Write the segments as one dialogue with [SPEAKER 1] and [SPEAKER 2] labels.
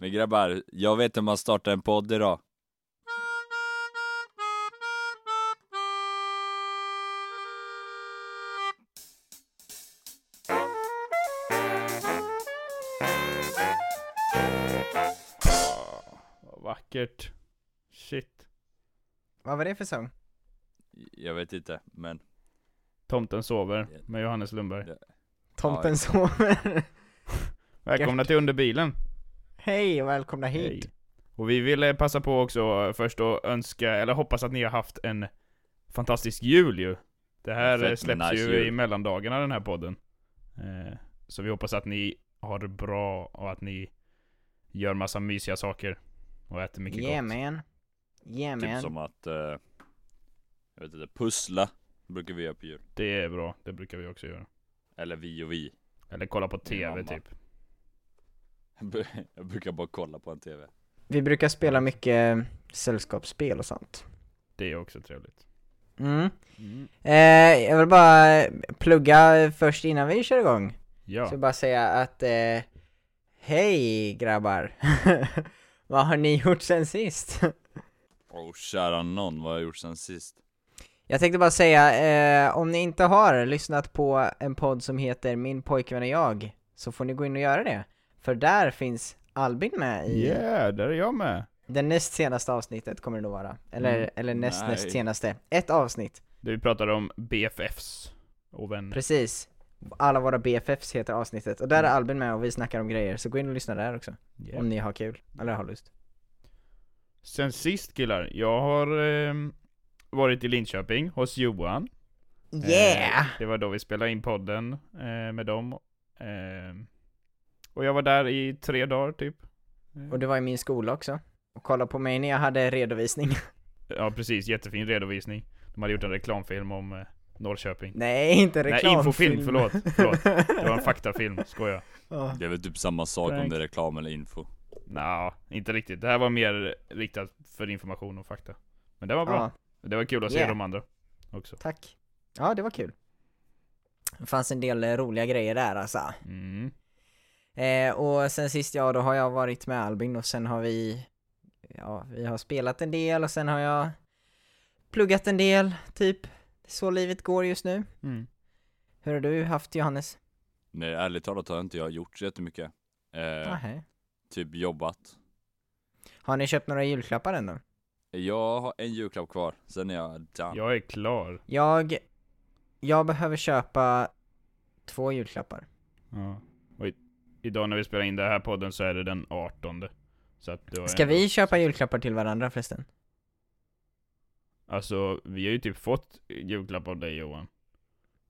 [SPEAKER 1] Men grabbar, jag vet hur man startar en podd idag.
[SPEAKER 2] Vad vackert. Shit.
[SPEAKER 3] Vad var det för sång?
[SPEAKER 1] Jag vet inte, men
[SPEAKER 2] Tomten sover med Johannes Lundberg.
[SPEAKER 1] Ja.
[SPEAKER 3] Tomten
[SPEAKER 1] Ja.
[SPEAKER 3] sover.
[SPEAKER 2] Välkomna till Under bilen.
[SPEAKER 3] Hej och välkomna hit.
[SPEAKER 2] Hej. Och vi ville passa på också först att önska, eller hoppas att ni har haft en fantastisk jul ju. Det här
[SPEAKER 1] Fett
[SPEAKER 2] eh, släpps
[SPEAKER 1] nice
[SPEAKER 2] ju
[SPEAKER 1] jul.
[SPEAKER 2] i mellandagarna den här podden. Eh, så vi hoppas att ni har det bra och att ni gör massa mysiga saker. Och äter mycket
[SPEAKER 3] Yeah
[SPEAKER 2] gott.
[SPEAKER 3] man. Yeah
[SPEAKER 1] typ
[SPEAKER 3] man.
[SPEAKER 1] som att, eh, jag vet inte, pussla brukar vi göra på jul.
[SPEAKER 2] Det är bra, det brukar vi också göra.
[SPEAKER 1] Eller vi och vi.
[SPEAKER 2] Eller kolla på TV typ.
[SPEAKER 1] Jag brukar bara kolla på en TV.
[SPEAKER 3] Vi brukar spela mycket sällskapsspel och sånt.
[SPEAKER 2] Det är också trevligt.
[SPEAKER 3] Mm.
[SPEAKER 2] Mm.
[SPEAKER 3] Eh, jag vill bara plugga först innan vi kör igång.
[SPEAKER 2] Ja.
[SPEAKER 3] Så bara säga att, eh, hej grabbar. Vad har ni gjort sen sist?
[SPEAKER 1] Åh kära någon, vad har jag gjort sen sist?
[SPEAKER 3] Jag tänkte bara säga, eh, om ni inte har lyssnat på en podd som heter Min pojkvän och jag, så får ni gå in och göra det. För där finns Albin med i
[SPEAKER 2] Yeah, där är jag med.
[SPEAKER 3] det näst senaste avsnittet kommer det nog vara. Eller,
[SPEAKER 2] Mm.
[SPEAKER 3] eller näst näst
[SPEAKER 1] Nej.
[SPEAKER 3] senaste. Ett avsnitt,
[SPEAKER 2] Där vi pratar om BFFs och vänner.
[SPEAKER 3] precis. Alla våra BFFs heter avsnittet, och där är
[SPEAKER 2] Mm.
[SPEAKER 3] Albin med och vi snackar om grejer, så gå in och lyssna där också.
[SPEAKER 2] Yeah.
[SPEAKER 3] Om ni har kul, eller har lust.
[SPEAKER 2] Sen sist killar, jag har ehm, varit i Linköping hos Johan.
[SPEAKER 3] Yeah!
[SPEAKER 2] Eh, det var då vi spelade in podden eh, med dem. Och jag var där i tre dagar typ.
[SPEAKER 3] Och det var i min skola också. Och kolla på mig när jag hade redovisning.
[SPEAKER 2] Ja precis, jättefin redovisning. De hade gjort en reklamfilm om eh, Norrköping.
[SPEAKER 3] Nej, inte
[SPEAKER 2] Nej,
[SPEAKER 3] reklamfilm.
[SPEAKER 2] infofilm, förlåt, förlåt. Det var en faktafilm, skoja.
[SPEAKER 3] Ja.
[SPEAKER 1] Det är väl typ samma sak om det är reklam eller info.
[SPEAKER 2] Nja, inte riktigt. Det här var mer riktat för information och fakta. Men det var bra.
[SPEAKER 3] Ja,
[SPEAKER 2] Det var kul att se
[SPEAKER 3] Yeah.
[SPEAKER 2] de andra också.
[SPEAKER 3] tack. Ja, det var kul. Det fanns en del roliga grejer där alltså.
[SPEAKER 2] Mm.
[SPEAKER 3] Eh, och sen sist, ja, då har jag varit med Albin och sen har vi, ja, vi har spelat en del och sen har jag pluggat en del, typ. Så livet går just nu.
[SPEAKER 2] Mm.
[SPEAKER 3] Hur har du haft Johannes?
[SPEAKER 1] Nej ärligt talat har inte jag gjort så jättemycket. Eh, typ jobbat.
[SPEAKER 3] Har ni köpt några julklappar än då?
[SPEAKER 1] Jag har en julklapp kvar, sen är jag done.
[SPEAKER 2] Jag är klar.
[SPEAKER 3] Jag, jag behöver köpa två julklappar.
[SPEAKER 2] Ja. Idag när vi spelar in den här podden så är det den 18. Så att det
[SPEAKER 3] Ska
[SPEAKER 2] ändå-
[SPEAKER 3] vi köpa julklappar till varandra förresten?
[SPEAKER 2] Alltså, vi har ju typ fått julklapp av dig Johan.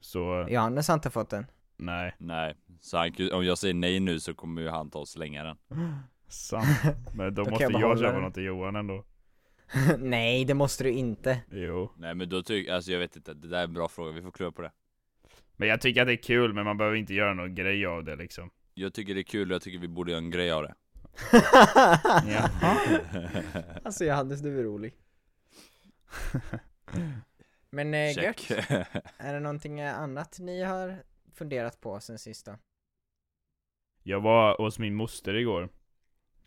[SPEAKER 2] Så,
[SPEAKER 3] Johannes har inte fått den.
[SPEAKER 2] nej.
[SPEAKER 1] Nej, så han, om jag säger nej nu så kommer ju han ta och slänga den.
[SPEAKER 2] Sant. Men då,
[SPEAKER 3] Då
[SPEAKER 2] måste
[SPEAKER 3] jag
[SPEAKER 2] jag, köpa
[SPEAKER 3] den.
[SPEAKER 2] något till Johan ändå.
[SPEAKER 3] Nej, det måste du inte.
[SPEAKER 2] Jo.
[SPEAKER 1] Nej men då tycker, alltså jag vet inte, det där är en bra fråga, vi får klura på det.
[SPEAKER 2] Men jag tycker att det är kul, men man behöver inte göra någon grej av det liksom.
[SPEAKER 1] Jag tycker det är kul och jag tycker vi borde göra en grej av det.
[SPEAKER 2] Jaha.
[SPEAKER 3] alltså Johannes, du är rolig. Men eh, gött. Är det någonting eh, annat ni har funderat på sen sist då?
[SPEAKER 2] Jag var hos min moster igår.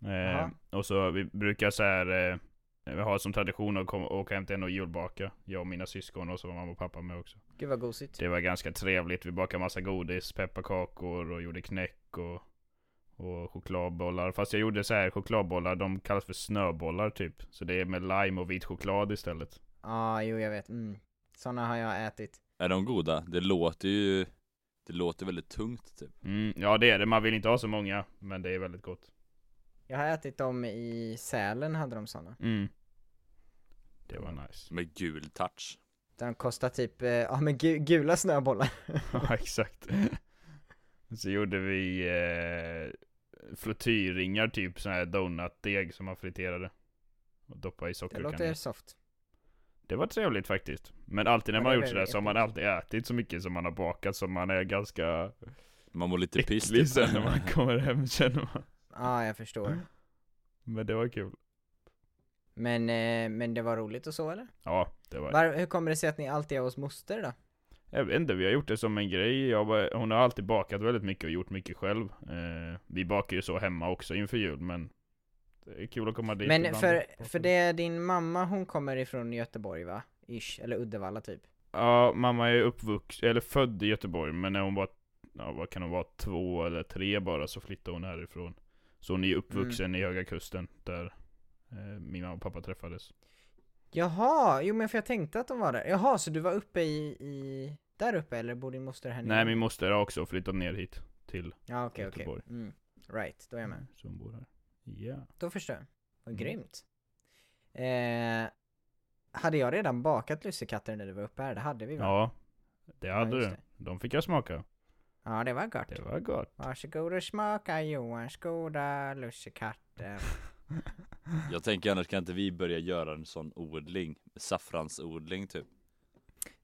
[SPEAKER 2] Eh,
[SPEAKER 3] Jaha.
[SPEAKER 2] och så vi brukar så här eh, vi har som tradition att komma, åka hem till henne och julbaka. Jag och mina syskon och så var mamma och pappa med också.
[SPEAKER 3] Gud vad gosigt.
[SPEAKER 2] Det var ganska trevligt. Vi bakade massa godis, pepparkakor och gjorde knäck och, och chokladbollar. Fast jag gjorde så här chokladbollar, de kallas för snöbollar typ. Så det är med lime och vit choklad istället.
[SPEAKER 3] Ja, ah, jo jag vet. Mm. Såna har jag ätit.
[SPEAKER 1] är de goda? Det låter ju, det låter väldigt tungt typ.
[SPEAKER 2] Mm, ja det är det, man vill inte ha så många, men det är väldigt gott.
[SPEAKER 3] Jag har ätit dem i Sälen, hade de såna.
[SPEAKER 2] Mm. Det var nice.
[SPEAKER 1] Med gul touch.
[SPEAKER 3] De kostar typ, eh, ja men gu gula snöbollar.
[SPEAKER 2] Ja, exakt. Så gjorde vi eh, flotyrringar, typ sån här donutdeg som man friterade. Och doppade i
[SPEAKER 3] Det
[SPEAKER 2] sockerkanna.
[SPEAKER 3] låter soft.
[SPEAKER 2] Det var trevligt faktiskt. Men alltid när
[SPEAKER 3] Ja,
[SPEAKER 2] man har
[SPEAKER 3] det
[SPEAKER 2] gjort
[SPEAKER 3] är
[SPEAKER 2] sådär så har man alltid ätit så mycket som man har bakat som man är ganska
[SPEAKER 1] Man mår lite piss
[SPEAKER 2] äcklig
[SPEAKER 1] typ.
[SPEAKER 2] sen när man kommer hem känner man.
[SPEAKER 3] Ja, jag förstår.
[SPEAKER 2] Men det var kul.
[SPEAKER 3] Men, eh, men det var roligt och så eller?
[SPEAKER 2] Ja, det var
[SPEAKER 3] Var, hur kommer det sig att ni alltid är hos moster då?
[SPEAKER 2] Jag vet inte, vi har gjort det som en grej. Jag hon har alltid bakat väldigt mycket och gjort mycket själv. Eh, vi bakar ju så hemma också inför jul, men Det är kul att komma dit
[SPEAKER 3] Men
[SPEAKER 2] ibland.
[SPEAKER 3] för, för det är din mamma, hon kommer ifrån Göteborg va? Ish, eller Uddevalla typ.
[SPEAKER 2] Ja, mamma är uppvuxen, eller född i Göteborg, men när hon var, ja vad kan hon vara, två eller tre bara så flyttade hon härifrån. Så hon är uppvuxen
[SPEAKER 3] Mm.
[SPEAKER 2] i Höga Kusten där eh, min mamma och pappa träffades.
[SPEAKER 3] Jaha, jo men för jag tänkte att de var där. Jaha, så du var uppe i, i där uppe eller bor din moster här nere?
[SPEAKER 2] Nej, min moster har också flyttat ner hit till
[SPEAKER 3] Ja okej.
[SPEAKER 2] Göteborg.
[SPEAKER 3] Mm. Right, då är jag med.
[SPEAKER 2] Så hon bor här. Ja.
[SPEAKER 3] Då förstår jag. Vad
[SPEAKER 2] Mm.
[SPEAKER 3] grymt. Eh, hade jag redan bakat lussekatter när du var uppe här? Det hade vi va?
[SPEAKER 2] Ja, det hade
[SPEAKER 3] just
[SPEAKER 2] du. De fick jag smaka.
[SPEAKER 3] Ja, det var gott.
[SPEAKER 2] Det var gott.
[SPEAKER 3] Varsågod och smaka Johans goda lussekatter.
[SPEAKER 1] Jag tänker annars kan inte vi börja göra en sån odling, saffransodling typ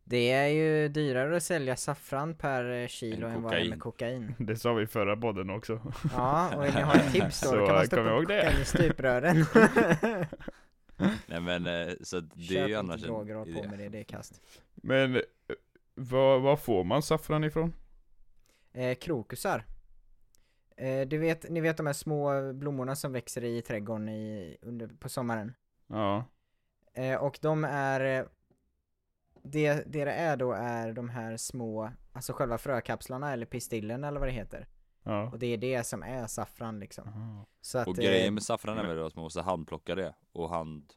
[SPEAKER 3] Det är ju dyrare att sälja saffran per eh, kilo
[SPEAKER 1] Än
[SPEAKER 3] än vad det är med kokain.
[SPEAKER 2] Det sa vi i förra podden också.
[SPEAKER 3] Ja, och ni ha ett tips då,
[SPEAKER 2] Så,
[SPEAKER 3] då kan man stoppa kokain i stuprören.
[SPEAKER 1] Nej men eh, så det är
[SPEAKER 3] Köp
[SPEAKER 1] ju
[SPEAKER 3] inte
[SPEAKER 1] annars
[SPEAKER 3] droger och
[SPEAKER 1] en
[SPEAKER 3] håll på med det, det är kast.
[SPEAKER 2] Men, eh, vad, vad får man saffran ifrån?
[SPEAKER 3] Eh, krokusar. Eh, du vet, ni vet de här små blommorna som växer i trädgården i, under, på sommaren?
[SPEAKER 2] Ja.
[SPEAKER 3] Eh, och de är, eh, det, det det är då är de här små, alltså själva frökapslarna eller pistillen eller vad det heter.
[SPEAKER 2] Ja.
[SPEAKER 3] Och det är det som är saffran liksom.
[SPEAKER 2] Aha.
[SPEAKER 3] Så att,
[SPEAKER 1] Och
[SPEAKER 3] eh,
[SPEAKER 1] grejen med saffran är väl att man måste handplocka det och hand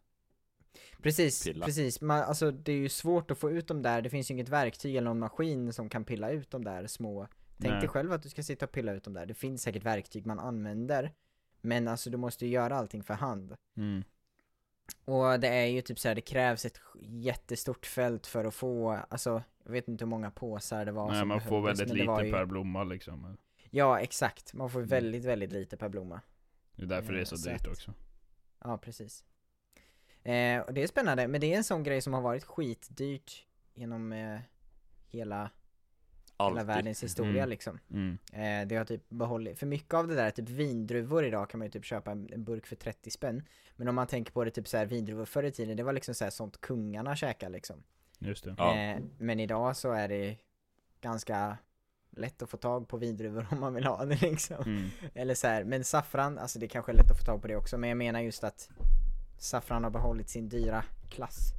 [SPEAKER 3] Precis,
[SPEAKER 1] Pilla.
[SPEAKER 3] precis. Man, alltså det är ju svårt att få ut dem där, det finns ju inget verktyg eller någon maskin som kan pilla ut de där små Tänk
[SPEAKER 2] Nej.
[SPEAKER 3] dig själv att du ska sitta och pilla ut dem där, det finns säkert verktyg man använder Men alltså du måste ju göra allting för hand
[SPEAKER 2] Mm.
[SPEAKER 3] Och det är ju typ så här, det krävs ett jättestort fält för att få, alltså Jag vet inte hur många påsar det var
[SPEAKER 2] Nej,
[SPEAKER 3] som
[SPEAKER 2] man får väldigt
[SPEAKER 3] men
[SPEAKER 2] lite
[SPEAKER 3] ju,
[SPEAKER 2] per blomma liksom.
[SPEAKER 3] Ja exakt, man får
[SPEAKER 2] Mm.
[SPEAKER 3] väldigt, väldigt lite per blomma
[SPEAKER 2] Det är därför det är så
[SPEAKER 3] Eh, så
[SPEAKER 2] dyrt också.
[SPEAKER 3] Ja, precis. Eh, och det är spännande, men det är en sån grej som har varit skitdyrt genom eh, hela, hela
[SPEAKER 1] alltid
[SPEAKER 3] världens historia
[SPEAKER 2] Mm.
[SPEAKER 3] liksom.
[SPEAKER 2] Mm.
[SPEAKER 3] Eh, det har typ behållit, för mycket av det där, typ vindruvor idag kan man ju typ köpa en, burk för 30 spänn. Men om man tänker på det typ så här vindruvor förr i tiden, det var liksom så här sånt kungarna käkade liksom.
[SPEAKER 2] Just det.
[SPEAKER 1] Ja.
[SPEAKER 3] Eh, men idag så är det ganska lätt att få tag på vindruvor om man vill ha det liksom.
[SPEAKER 2] Mm.
[SPEAKER 3] Eller så här, men saffran, alltså det kanske är lätt att få tag på det också, men jag menar just att saffran har behållit sin dyra klass.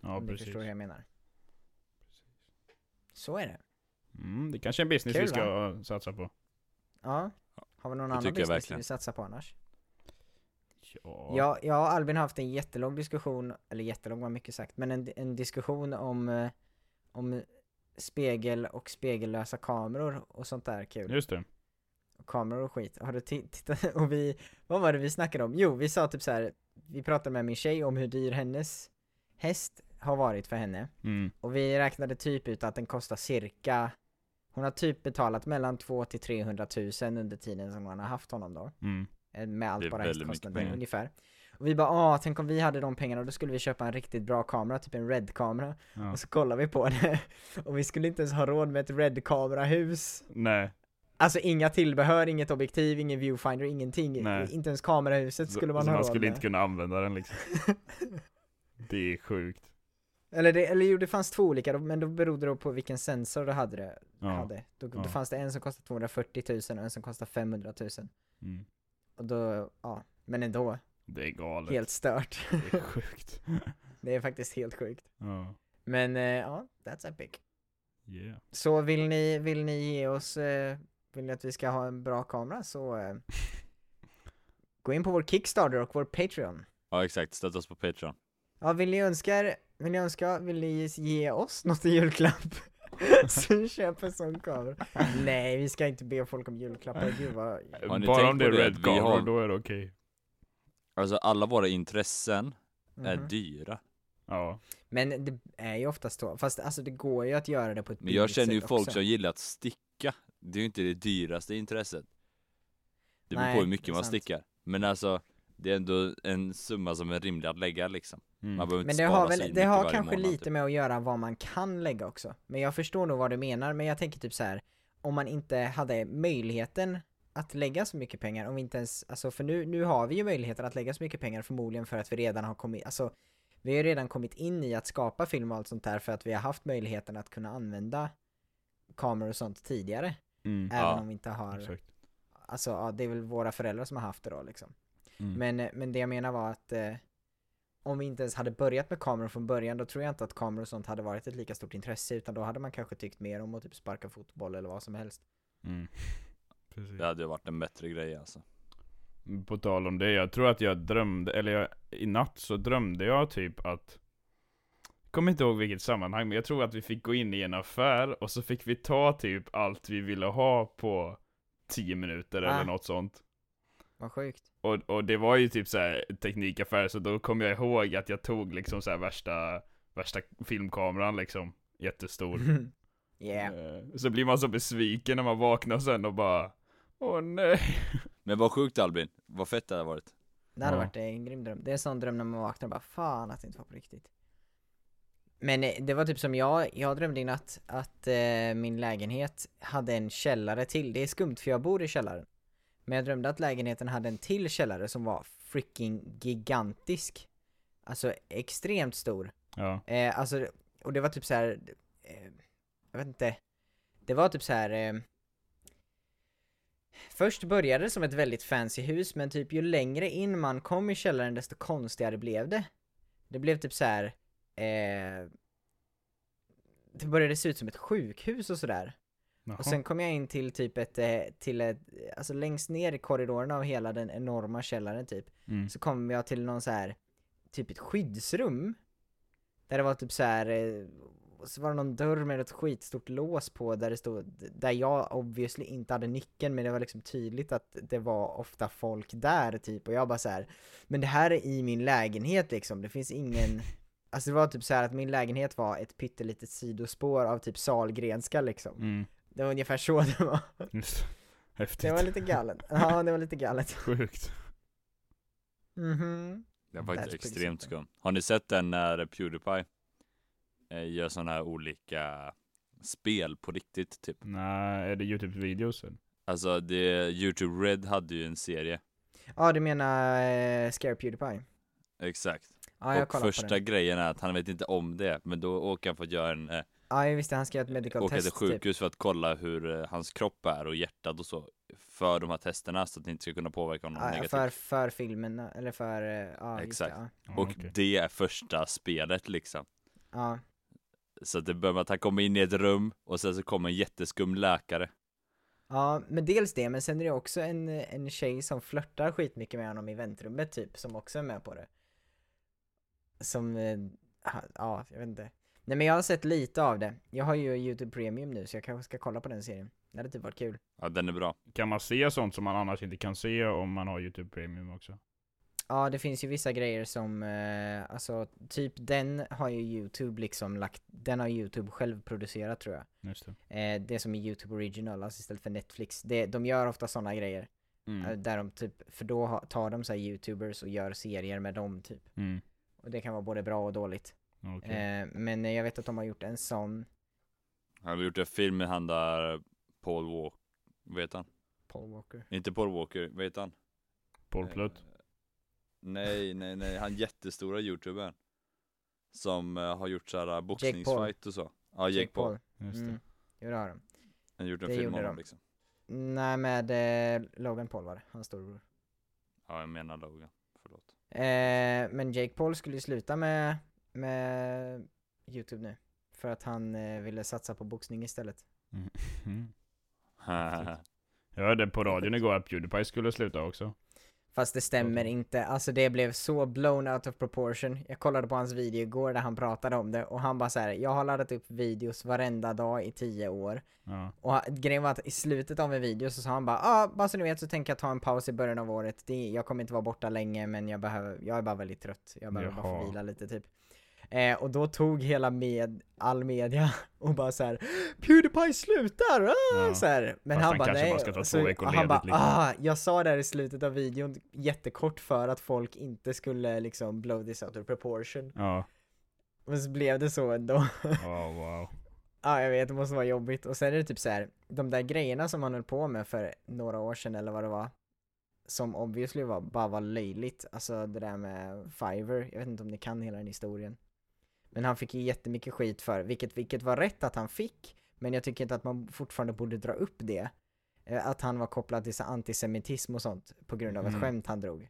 [SPEAKER 2] Ja,
[SPEAKER 3] om du
[SPEAKER 2] precis.
[SPEAKER 3] förstår hur jag menar. Så är det.
[SPEAKER 2] Mm, det kanske är en business
[SPEAKER 3] Kul,
[SPEAKER 2] vi ska satsa på.
[SPEAKER 3] Ja. Har vi någon
[SPEAKER 1] det
[SPEAKER 3] annan business du
[SPEAKER 1] verkligen.
[SPEAKER 3] vill satsa på annars?
[SPEAKER 2] Ja.
[SPEAKER 3] Ja, jag och Albin har haft en jättelång diskussion, eller jättelång var mycket sagt, men en, en diskussion om, eh, om spegel och spegellösa kameror och sånt där kul.
[SPEAKER 2] Just det.
[SPEAKER 3] Och kameror och skit. Har du ti- tittat? Och vi, vad var det vi snackade om? Jo, vi sa typ så här. vi pratade med min tjej om hur dyr hennes häst har varit för henne.
[SPEAKER 2] Mm.
[SPEAKER 3] Och vi räknade typ ut att den kostar cirka, hon har typ betalat mellan 2 till 300 000 under tiden som hon har haft honom då.
[SPEAKER 2] Mm.
[SPEAKER 3] Eh, Med allt bara
[SPEAKER 1] pengar.
[SPEAKER 3] ungefär. Och vi bara ah, tänk om vi hade de pengarna, då skulle vi köpa en riktigt bra kamera, typ en RED-kamera.
[SPEAKER 2] Ja.
[SPEAKER 3] Och så kollar vi på det, och vi skulle inte ens ha råd med ett RED-kamerahus.
[SPEAKER 2] Nej.
[SPEAKER 3] Alltså inga tillbehör, inget objektiv, ingen viewfinder, ingenting.
[SPEAKER 2] Nej.
[SPEAKER 3] Inte ens kamerahuset skulle man
[SPEAKER 2] så
[SPEAKER 3] ha
[SPEAKER 2] man
[SPEAKER 3] råd
[SPEAKER 2] skulle
[SPEAKER 3] med.
[SPEAKER 2] inte kunna använda den liksom. Det är sjukt.
[SPEAKER 3] Eller, det, eller jo, det fanns två olika, men då berodde det på vilken sensor du hade. det-
[SPEAKER 2] Ja.
[SPEAKER 3] hade. Då, då
[SPEAKER 2] Ja.
[SPEAKER 3] fanns det en som kostade 240 000 och en som kostade 500 000.
[SPEAKER 2] Mm.
[SPEAKER 3] Och då, ja, men ändå,
[SPEAKER 2] Det är galet.
[SPEAKER 3] helt stört.
[SPEAKER 2] Det är sjukt.
[SPEAKER 3] det är faktiskt helt sjukt.
[SPEAKER 2] ja.
[SPEAKER 3] Men eh, ja, that's epic.
[SPEAKER 2] Yeah.
[SPEAKER 3] Så vill ni, vill ni ge oss, eh, vill ni att vi ska ha en bra kamera så eh, gå in på vår Kickstarter och vår Patreon.
[SPEAKER 1] Ja exakt, stötta oss på Patreon
[SPEAKER 3] Ja, vill ni önska, er- vill ni önska, vill ni ge oss något i julklapp? så köp en sån kamera. Nej, vi ska inte be folk om julklappar, gud vad...
[SPEAKER 1] Har ni
[SPEAKER 2] Bara om det är red cover,
[SPEAKER 1] har-
[SPEAKER 2] då är det okej.
[SPEAKER 1] Alltså alla våra intressen är
[SPEAKER 3] Mhm.
[SPEAKER 1] dyra
[SPEAKER 2] Ja.
[SPEAKER 3] Men det är ju oftast så, fast alltså det går ju att göra det på ett
[SPEAKER 1] Men jag känner ju folk
[SPEAKER 3] också.
[SPEAKER 1] som gillar att sticka Det är ju inte det dyraste intresset Det beror
[SPEAKER 3] Nej,
[SPEAKER 1] på hur mycket man
[SPEAKER 3] sant.
[SPEAKER 1] stickar Men alltså Det är ändå en summa som är rimlig att lägga liksom
[SPEAKER 2] Mm.
[SPEAKER 1] Man behöver
[SPEAKER 3] Men
[SPEAKER 1] inte
[SPEAKER 3] det
[SPEAKER 1] spara
[SPEAKER 3] har, väl, det har kanske
[SPEAKER 1] månad,
[SPEAKER 3] lite
[SPEAKER 1] typ.
[SPEAKER 3] med att göra vad man kan lägga också. Men jag förstår nog vad du menar, men jag tänker typ så här. Om man inte hade möjligheten att lägga så mycket pengar, om vi inte ens, alltså för nu, nu har vi ju möjligheten att lägga så mycket pengar förmodligen för att vi redan har kommit, alltså vi har ju redan kommit in i att skapa film och allt sånt där för att vi har haft möjligheten att kunna använda kameror och sånt tidigare.
[SPEAKER 2] Mm.
[SPEAKER 3] Även
[SPEAKER 1] Ja,
[SPEAKER 3] om vi inte har,
[SPEAKER 2] Exakt.
[SPEAKER 3] alltså ja, det är väl våra föräldrar som har haft det då liksom.
[SPEAKER 2] Mm.
[SPEAKER 3] Men, eh, men det jag menar var att eh, om vi inte ens hade börjat med kameror från början då tror jag inte att kameror och sånt hade varit ett lika stort intresse utan då hade man kanske tyckt mer om att typ sparka fotboll eller vad som helst.
[SPEAKER 2] Mm. Precis.
[SPEAKER 1] Det hade ju varit en bättre grej alltså
[SPEAKER 2] På tal om det, jag tror att jag drömde, eller jag, i natt så drömde jag typ att kommer inte ihåg vilket sammanhang, men jag tror att vi fick gå in i en affär och så fick vi ta typ allt vi ville ha på 10 minuter
[SPEAKER 3] Ah.
[SPEAKER 2] eller något sånt.
[SPEAKER 3] Vad sjukt.
[SPEAKER 2] Och, och det var ju typ så här teknikaffär, så då kom jag ihåg att jag tog liksom så här värsta, värsta filmkameran liksom, jättestor.
[SPEAKER 3] yeah.
[SPEAKER 2] Eh, Så blir man så besviken när man vaknar sen och bara Åh nej.
[SPEAKER 1] Men vad sjukt Albin, vad fett det hade varit
[SPEAKER 3] Det hade
[SPEAKER 2] Ja.
[SPEAKER 3] varit en grym dröm. Det är en sån dröm när man vaknar och bara fan att det inte var på riktigt. Men eh, det var typ som jag, jag drömde i natt att eh, min lägenhet hade en källare till. Det är skumt för jag bor i källaren. Men jag drömde att lägenheten hade en till källare som var freaking gigantisk. Alltså extremt stor.
[SPEAKER 2] Ja.
[SPEAKER 3] Eh, alltså, och det var typ så här. Eh, jag vet inte. Det var typ så här. Eh, först började det som ett väldigt fancy hus, men typ ju längre in man kom i källaren desto konstigare blev det. Det blev typ så här. Eh, det började se ut som ett sjukhus och sådär.
[SPEAKER 2] Jaha.
[SPEAKER 3] Och sen kom jag in till typ ett, eh, till ett, alltså längst ner i korridorerna av hela den enorma källaren typ
[SPEAKER 2] mm.
[SPEAKER 3] så kom jag till någon så här typ ett skyddsrum där det var typ så här eh, så var det någon dörr med ett skitstort lås på där det stod, där jag obviously inte hade nyckeln men det var liksom tydligt att det var ofta folk där typ och jag bara så här men det här är i min lägenhet liksom, det finns ingen Alltså det var typ så här att min lägenhet var ett pyttelitet sidospår av typ Salgrenska liksom
[SPEAKER 2] Mm.
[SPEAKER 3] Det var ungefär så det var
[SPEAKER 2] Just. Häftigt.
[SPEAKER 3] Det var lite galet, ja det var lite galet
[SPEAKER 2] Sjukt.
[SPEAKER 3] Mhm
[SPEAKER 1] Det var faktiskt extremt skumt Har ni sett den när Pewdiepie eh, gör sådana här olika spel på riktigt typ?
[SPEAKER 2] Nej, är det Youtube-videosen?
[SPEAKER 1] Alltså det, Youtube Red hade ju en serie
[SPEAKER 3] Ja du menar eh, Scare Pewdiepie?
[SPEAKER 1] Exakt
[SPEAKER 3] jag
[SPEAKER 1] Och första grejen är att han vet inte om det Men då åker han för att göra en eh,
[SPEAKER 3] Ja jag visste han ska göra ett medical
[SPEAKER 1] Åka till
[SPEAKER 3] test
[SPEAKER 1] sjukhus för att kolla hur eh, hans kropp är och hjärtat och så För de här testerna så att det inte ska kunna påverka honom
[SPEAKER 3] typ. Ja,
[SPEAKER 1] negativt
[SPEAKER 3] för, för filmen, eller för, eh, ja
[SPEAKER 1] Exakt.
[SPEAKER 3] det, ja.
[SPEAKER 1] Och
[SPEAKER 2] okej.
[SPEAKER 1] det är första spelet liksom
[SPEAKER 3] ja.
[SPEAKER 1] Så att det börjar med att han kommer in i ett rum och sen så kommer en jätteskum läkare
[SPEAKER 3] Ja, men dels det, men sen är det också en, en tjej som flörtar skitmycket med honom i väntrummet typ, som också är med på det. Som, eh, ja, jag vet inte. Nej men jag har sett lite av det. Jag har ju YouTube Premium nu, så jag kanske ska kolla på den serien. Det hade typ varit kul.
[SPEAKER 1] Ja den är bra
[SPEAKER 2] Kan man se sånt som man annars inte kan se om man har Youtube Premium också?
[SPEAKER 3] Ja, det finns ju vissa grejer som, eh, alltså typ den har ju YouTube liksom lagt, den har YouTube själv producerat tror jag.
[SPEAKER 2] Just det.
[SPEAKER 3] Eh, det som är YouTube original, alltså istället för Netflix. Det, de gör ofta sådana grejer. Eh,
[SPEAKER 2] Mm.
[SPEAKER 3] där de typ, för då tar de så här YouTubers och gör serier med dem typ.
[SPEAKER 2] Mm.
[SPEAKER 3] Och det kan vara både bra och dåligt.
[SPEAKER 2] Okej.
[SPEAKER 3] Eh, men eh, jag vet att de har gjort en sån,
[SPEAKER 1] Han har gjort en film med han där Paul Walker heter han?
[SPEAKER 3] Paul Walker.
[SPEAKER 1] Inte Paul Walker, heter han?
[SPEAKER 2] Paul Plutt.
[SPEAKER 1] Eh, Nej, nej, nej, han jättestora youtubern Som eh, har gjort såhär boxningsfight och så Ja, Jake, Paul,
[SPEAKER 2] Just det.
[SPEAKER 3] Mm, jo det har de.
[SPEAKER 1] Han har gjort en
[SPEAKER 3] Det
[SPEAKER 1] film
[SPEAKER 3] gjorde
[SPEAKER 1] om honom liksom
[SPEAKER 3] Nej med eh, Logan Paul var det, hans storebror.
[SPEAKER 1] Ja, jag menar Logan, förlåt
[SPEAKER 3] Eh, men Jake Paul skulle ju sluta med, med YouTube nu. För att han eh, ville satsa på boxning istället.
[SPEAKER 2] Mm. Jag hörde på radion igår att Pewdiepie skulle sluta också.
[SPEAKER 3] Fast det stämmer inte, alltså det blev så blown out of proportion. Jag kollade på hans video igår där han pratade om det och han bara så här: jag har laddat upp videos varenda dag i tio år.
[SPEAKER 2] Ja.
[SPEAKER 3] Och grejen var att i slutet av en video så sa han bara ah, bara så ni vet så tänker jag ta en paus i början av året. Det, jag kommer inte vara borta länge men jag behöver, jag är bara väldigt trött. Jag behöver bara få
[SPEAKER 2] Jaha.
[SPEAKER 3] vila lite typ. Eh, och då tog hela med, all media och bara så här Pewdiepie slutar! Ah!
[SPEAKER 2] Ja.
[SPEAKER 3] Så här. Men
[SPEAKER 2] Fast
[SPEAKER 3] han,
[SPEAKER 2] han
[SPEAKER 3] bara nej.
[SPEAKER 2] bara ska ta
[SPEAKER 3] så,
[SPEAKER 2] två
[SPEAKER 3] och han bara
[SPEAKER 2] liksom.
[SPEAKER 3] ah, jag sa det här i slutet av videon jättekort för att folk inte skulle liksom blow this out of proportion.
[SPEAKER 2] Ja.
[SPEAKER 3] Men så blev det så ändå.
[SPEAKER 2] Wow, wow.
[SPEAKER 3] Ja, jag vet, det måste vara jobbigt. Och sen är det typ så här, de där grejerna som han höll på med för några år sedan eller vad det var, som obviously var, bara var löjligt. Alltså det där med Fiverr, jag vet inte om ni kan hela den historien. Men han fick ju jättemycket skit för, vilket, vilket var rätt att han fick, men jag tycker inte att man fortfarande borde dra upp det. Eh, Att han var kopplad till så antisemitism och sånt på grund av ett
[SPEAKER 2] Mm.
[SPEAKER 3] skämt han drog.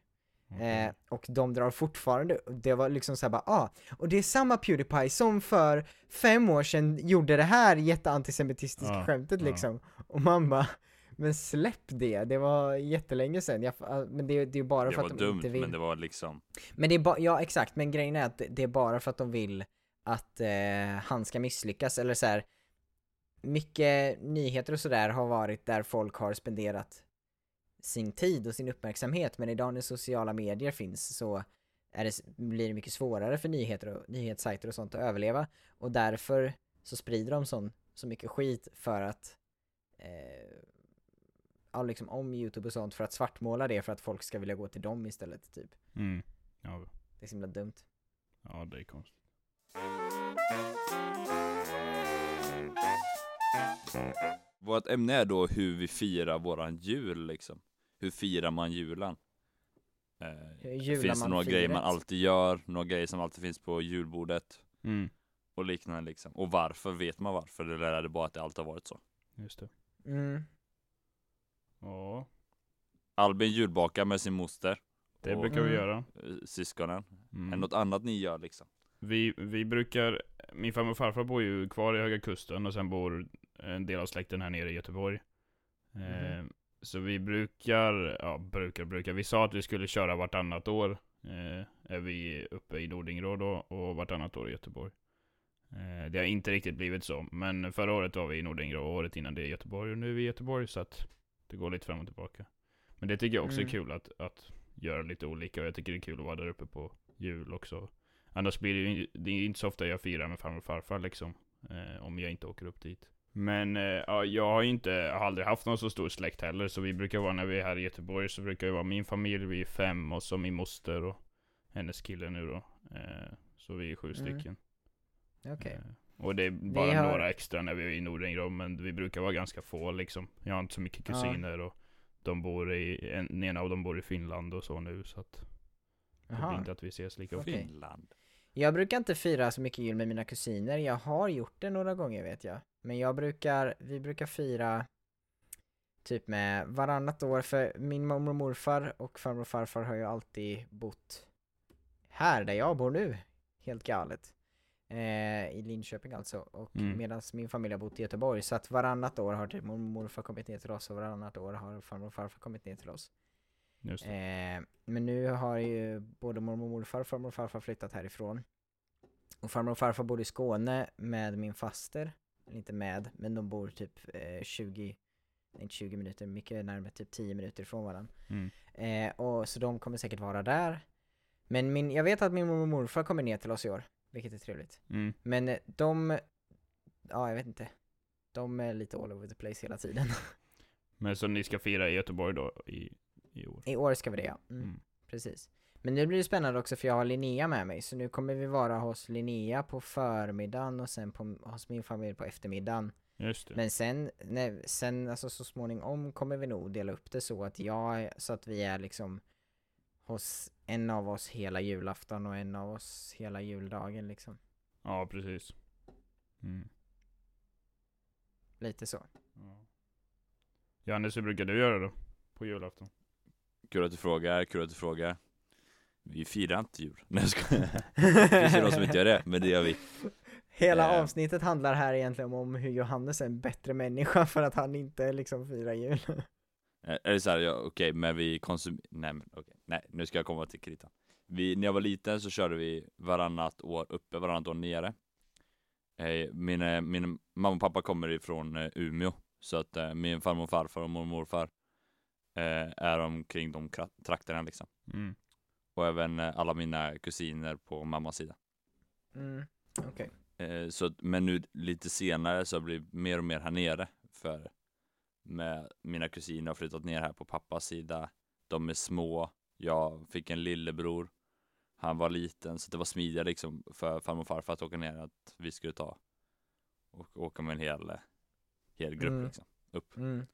[SPEAKER 2] Okej.
[SPEAKER 3] Eh, och de drar fortfarande, det var liksom såhär bara ah, och det är samma Pewdiepie som för fem år sedan gjorde det här jätteantisemitistiska
[SPEAKER 2] Ja,
[SPEAKER 3] skämtet liksom. Och man bara, men släpp det, det var jättelänge sedan, jag, men det, det är bara
[SPEAKER 1] Det
[SPEAKER 3] för
[SPEAKER 1] var
[SPEAKER 3] att de
[SPEAKER 1] dumt
[SPEAKER 3] inte vill.
[SPEAKER 1] men det var liksom
[SPEAKER 3] Men det är bara, ja exakt, men grejen är att det- det är bara för att de vill att eh, han ska misslyckas, eller så här. Mycket nyheter och sådär har varit där folk har spenderat sin tid och sin uppmärksamhet, men idag när sociala medier finns så är det, blir det mycket svårare för nyheter och nyhetssajter och sånt att överleva, och därför så sprider de sån, så mycket skit för att eh, liksom om youtube och sånt för att svartmåla det för att folk ska vilja gå till dem istället typ.
[SPEAKER 2] Mm. Ja,
[SPEAKER 3] Det är så himla dumt.
[SPEAKER 2] ja, det är konstigt.
[SPEAKER 1] Vårt ämne är då hur vi firar våran jul liksom Hur firar man julen? Eh,
[SPEAKER 3] jular
[SPEAKER 1] finns det några grejer man
[SPEAKER 3] firet?
[SPEAKER 1] alltid gör? Några grejer som alltid finns på julbordet?
[SPEAKER 2] Mm.
[SPEAKER 1] Och liknande liksom Och varför? Vet man varför? Eller är det bara att det alltid har varit så?
[SPEAKER 2] Just det.
[SPEAKER 3] Mm.
[SPEAKER 2] Ja,
[SPEAKER 1] Albin julbakar med sin moster
[SPEAKER 2] det
[SPEAKER 1] och,
[SPEAKER 2] brukar vi
[SPEAKER 3] Mm.
[SPEAKER 2] göra.
[SPEAKER 1] eh, Syskonen Är
[SPEAKER 2] Mm.
[SPEAKER 1] det något annat ni gör liksom?
[SPEAKER 2] Vi, vi brukar, min farmor och farfar bor ju kvar i Höga Kusten och sen bor en del av släkten här nere i Göteborg. Eh, så vi brukar, ja brukar, brukar, vi sa att vi skulle köra vartannat år. Eh, är vi uppe i Nordingrå då och vartannat år i Göteborg. Eh, det har inte riktigt blivit så, men förra året var vi i Nordingrå och året innan det i Göteborg och nu är vi i Göteborg så att det går lite fram och tillbaka. Men det tycker jag också
[SPEAKER 3] Mm.
[SPEAKER 2] är kul att, att göra lite olika och jag tycker det är kul att vara där uppe på jul också. Annars blir det ju det är inte så ofta jag firar med farmor och farfar liksom. Eh, om jag inte åker upp dit. Men eh, ja, jag har inte, har aldrig haft någon så stor släkt heller. Så vi brukar vara, när vi är här i Göteborg så brukar det vara min familj, vi är fem och så min moster och hennes kille nu då. Eh, så vi är sju
[SPEAKER 3] Mm.
[SPEAKER 2] stycken.
[SPEAKER 3] Okej.
[SPEAKER 2] Eh, och det är bara
[SPEAKER 3] har-
[SPEAKER 2] några extra när vi är i Nordingrå, men vi brukar vara ganska få liksom. Jag har inte så mycket
[SPEAKER 3] Ja.
[SPEAKER 2] kusiner och de bor i, en, ena av dem bor i Finland och så nu så att det blir inte att vi ses lika ofta.
[SPEAKER 3] Okej.
[SPEAKER 1] Finland
[SPEAKER 3] Jag brukar inte fira så mycket jul med mina kusiner, jag har gjort det några gånger vet jag. Men jag brukar, vi brukar fira typ med varannat år, för min mormor och morfar och farmor och farfar har ju alltid bott här där jag bor nu. Helt galet. Eh, I Linköping alltså, och
[SPEAKER 2] Mm.
[SPEAKER 3] medan min familj har bott i Göteborg. Så att varannat år har typ mormor och morfar kommit ner till oss och varannat år har farmor och farfar kommit ner till oss. Eh, men nu har ju både mormor och morfar och farmor och farfar flyttat härifrån. Och farmor och farfar bor i Skåne med min faster. Inte med, men de bor typ eh, 20, nej, inte 20 minuter, mycket närmare, typ 10 minuter ifrån varandra.
[SPEAKER 2] Mm.
[SPEAKER 3] Eh, och så de kommer säkert vara där. Men min, jag vet att min mormor och morfar kommer ner till oss i år, vilket är trevligt.
[SPEAKER 2] Mm.
[SPEAKER 3] Men eh, de, ja jag vet inte. De är lite all over the place hela tiden.
[SPEAKER 2] Men så ni ska fira i Göteborg då i, i år?
[SPEAKER 3] I år ska vi det ja. Mm.
[SPEAKER 2] Mm.
[SPEAKER 3] Precis. Men nu blir det spännande också för jag har Linnea med mig, så nu kommer vi vara hos Linnea på förmiddagen och sen på, hos min familj på eftermiddagen.
[SPEAKER 2] Just det.
[SPEAKER 3] Men sen, nej, sen alltså så småningom kommer vi nog dela upp det så att jag, så att vi är liksom hos en av oss hela julafton och en av oss hela juldagen liksom.
[SPEAKER 2] Ja, precis. Mm.
[SPEAKER 3] Lite så.
[SPEAKER 2] Ja. Johannes, hur brukar du göra då? På julafton?
[SPEAKER 1] Kul att du frågar, kul att du frågar Vi firar inte jul Nej jag skojar Det finns ju de som inte gör det, men det gör vi
[SPEAKER 3] Hela
[SPEAKER 1] Eh.
[SPEAKER 3] avsnittet handlar här egentligen om hur Johannes är en bättre människa för att han inte liksom firar jul.
[SPEAKER 1] Eh, Är det såhär, ja, okej, men vi konsumerar, nej men okej, nej nu ska jag komma till kritan vi, När jag var liten så körde vi varannat år uppe, varannat år nere eh, min, eh, min mamma och pappa kommer ifrån eh, Umeå Så att eh, min farmor och farfar och mormor och morfar eh, Är omkring de trakterna liksom
[SPEAKER 2] Mm.
[SPEAKER 1] Och även eh, alla mina kusiner på mammas sida
[SPEAKER 3] Mm, okej.
[SPEAKER 1] Eh, så, att- men nu lite senare så har det mer och mer här nere för med mina kusiner har flyttat ner här på pappas sida. De är små. Jag fick en lillebror. Han var liten så det var smidigare liksom för farmor och farfar att åka ner att vi skulle ta och åka med en hel, hel grupp
[SPEAKER 3] Mm.
[SPEAKER 1] liksom upp.
[SPEAKER 3] Mm.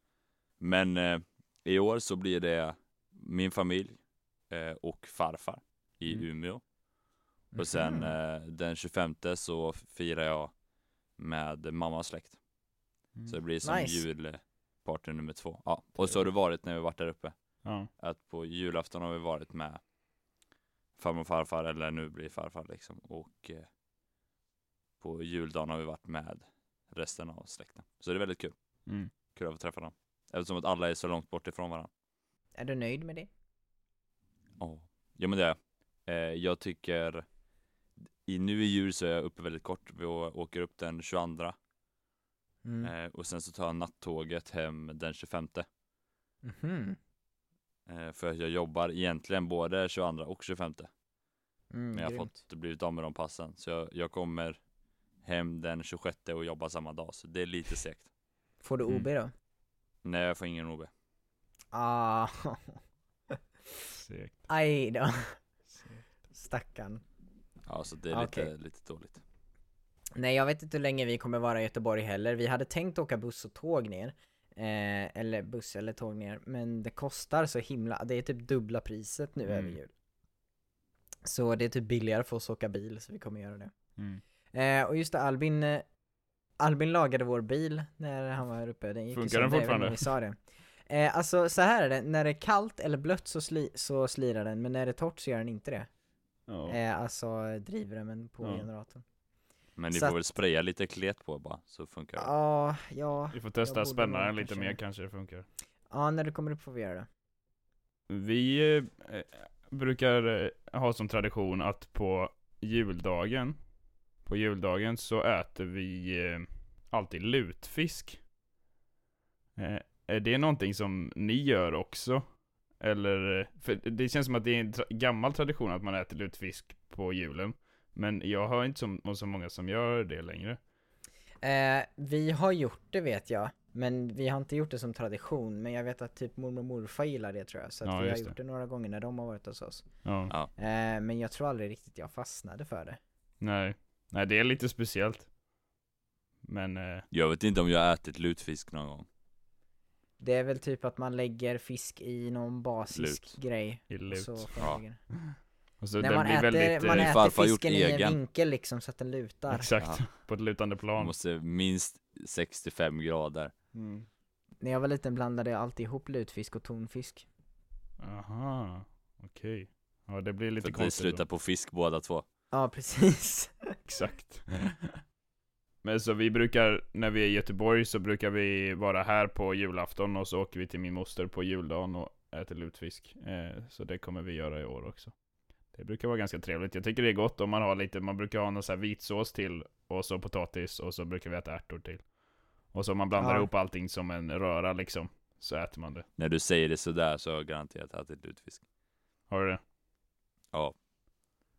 [SPEAKER 1] Men eh, i år så blir det min familj eh, och farfar i
[SPEAKER 2] Mm.
[SPEAKER 1] Umeå. Och sen eh, den 25 så firar jag med mammas släkt. Så det blir som
[SPEAKER 3] Nice.
[SPEAKER 1] Julparty nummer två. Ja, och så har det varit när vi varit där uppe.
[SPEAKER 2] Ja.
[SPEAKER 1] Att på julafton har vi varit med farmor och farfar, eller nu blir farfar liksom. Och eh, på juldagen har vi varit med resten av släkten. Så det är väldigt kul.
[SPEAKER 2] Mm.
[SPEAKER 1] Kul att få träffa dem. Eftersom att alla är så långt bort ifrån varandra.
[SPEAKER 3] Är du nöjd med det?
[SPEAKER 1] Ja, ja men det är jag. Eh, jag tycker i, nu i jul så är jag uppe väldigt kort. Vi åker upp den 22
[SPEAKER 3] Mm.
[SPEAKER 1] eh, och sen så tar jag nattåget hem den 25
[SPEAKER 3] Mhm.
[SPEAKER 1] eh, För jag jobbar egentligen både 22 och 25
[SPEAKER 3] Mm,
[SPEAKER 1] Men jag har fått blivit av med de passen Så jag, jag kommer hem den 26 och jobbar samma dag Så det är lite segt
[SPEAKER 3] Får du
[SPEAKER 2] Mm.
[SPEAKER 3] OB då?
[SPEAKER 1] Nej jag får ingen OB
[SPEAKER 3] Ah,
[SPEAKER 2] Segt.
[SPEAKER 3] aj då. Stackarn.
[SPEAKER 1] Ja så det är lite,
[SPEAKER 3] Okej.
[SPEAKER 1] lite dåligt
[SPEAKER 3] Nej jag vet inte hur länge vi kommer vara i Göteborg heller. Vi hade tänkt åka buss och tåg ner. Eh, eller buss eller tåg ner. Men det kostar så himla, det är typ dubbla priset nu
[SPEAKER 2] Mm.
[SPEAKER 3] över jul. Så det är typ billigare för oss att åka bil, så vi kommer göra det.
[SPEAKER 2] Mm.
[SPEAKER 3] Eh, och just det, Albin, eh, Albin lagade vår bil när han var här uppe. Den gick
[SPEAKER 2] Funkar den fortfarande?
[SPEAKER 3] Vi sa det. Eh, alltså så här är det, när det är kallt eller blött så, sli, så slirar den, men när det är torrt så gör den inte det.
[SPEAKER 2] Ja.
[SPEAKER 3] Eh, alltså drivremmen på
[SPEAKER 2] Ja.
[SPEAKER 3] generatorn.
[SPEAKER 1] Men ni
[SPEAKER 3] Så
[SPEAKER 1] får
[SPEAKER 3] att-
[SPEAKER 1] väl spraya lite klet på bara så funkar det
[SPEAKER 3] Ja, ja,
[SPEAKER 2] Vi får testa
[SPEAKER 3] jag
[SPEAKER 2] att
[SPEAKER 3] borde
[SPEAKER 2] spänna
[SPEAKER 3] nog
[SPEAKER 2] den lite
[SPEAKER 3] kanske-
[SPEAKER 2] mer kanske det funkar.
[SPEAKER 3] ja när du kommer upp får vi göra det.
[SPEAKER 2] Vi eh, brukar eh, ha som tradition att på juldagen, på juldagen så äter vi eh, alltid lutfisk. Eh, är det någonting som ni gör också? Eller, eh, för det känns som att det är en tra- gammal tradition att man äter lutfisk på julen. Men jag hör inte som, om så många som gör det längre.
[SPEAKER 3] Eh, vi har gjort det vet jag, men vi har inte gjort det som tradition, men jag vet att typ mormor och morfar gillar det tror jag, så att
[SPEAKER 2] Ja,
[SPEAKER 3] vi har gjort
[SPEAKER 2] det.
[SPEAKER 3] det några gånger när de har varit hos oss.
[SPEAKER 2] Ja.
[SPEAKER 3] Eh, men jag tror aldrig riktigt jag fastnade för det.
[SPEAKER 2] Nej. Nej, det är lite speciellt. Men, eh,
[SPEAKER 1] Jag vet inte om jag har ätit lutfisk någon gång
[SPEAKER 3] Det är väl typ att man lägger fisk i någon basisk
[SPEAKER 1] Lut.
[SPEAKER 3] grej.
[SPEAKER 2] i lut.
[SPEAKER 3] Så
[SPEAKER 1] Ja.
[SPEAKER 3] Den ligga.
[SPEAKER 2] Och så
[SPEAKER 3] När
[SPEAKER 2] den
[SPEAKER 3] man
[SPEAKER 2] blir
[SPEAKER 3] äter,
[SPEAKER 2] väldigt...
[SPEAKER 3] man
[SPEAKER 2] eh,
[SPEAKER 3] äter
[SPEAKER 1] farfar
[SPEAKER 3] fisken i en vinkel liksom så att den lutar.
[SPEAKER 2] Exakt,
[SPEAKER 1] Ja.
[SPEAKER 2] på ett lutande plan.
[SPEAKER 1] måste minst 65 grader
[SPEAKER 2] Mm.
[SPEAKER 3] När jag var liten blandade jag alltid ihop lutfisk och tonfisk.
[SPEAKER 2] Aha, okej. Ja, det blir lite
[SPEAKER 1] För att ni
[SPEAKER 2] konstigt
[SPEAKER 1] slutar
[SPEAKER 2] då.
[SPEAKER 1] på fisk båda två
[SPEAKER 3] Ja, precis.
[SPEAKER 2] Exakt. Men så vi brukar, när vi är i Göteborg så brukar vi vara här på julafton och så åker vi till min moster på juldagen och äter lutfisk. Eh, så det kommer vi göra i år också. Det brukar vara ganska trevligt. Jag tycker det är gott om man har lite, man brukar ha någon så här vitsås till och så potatis och så brukar vi äta ärtor till. Och så man blandar
[SPEAKER 3] Ja.
[SPEAKER 2] ihop allting som en röra liksom, så äter man det.
[SPEAKER 1] När du säger det sådär så har jag garanterat ätit lutfisk
[SPEAKER 2] Har du det?
[SPEAKER 1] Ja.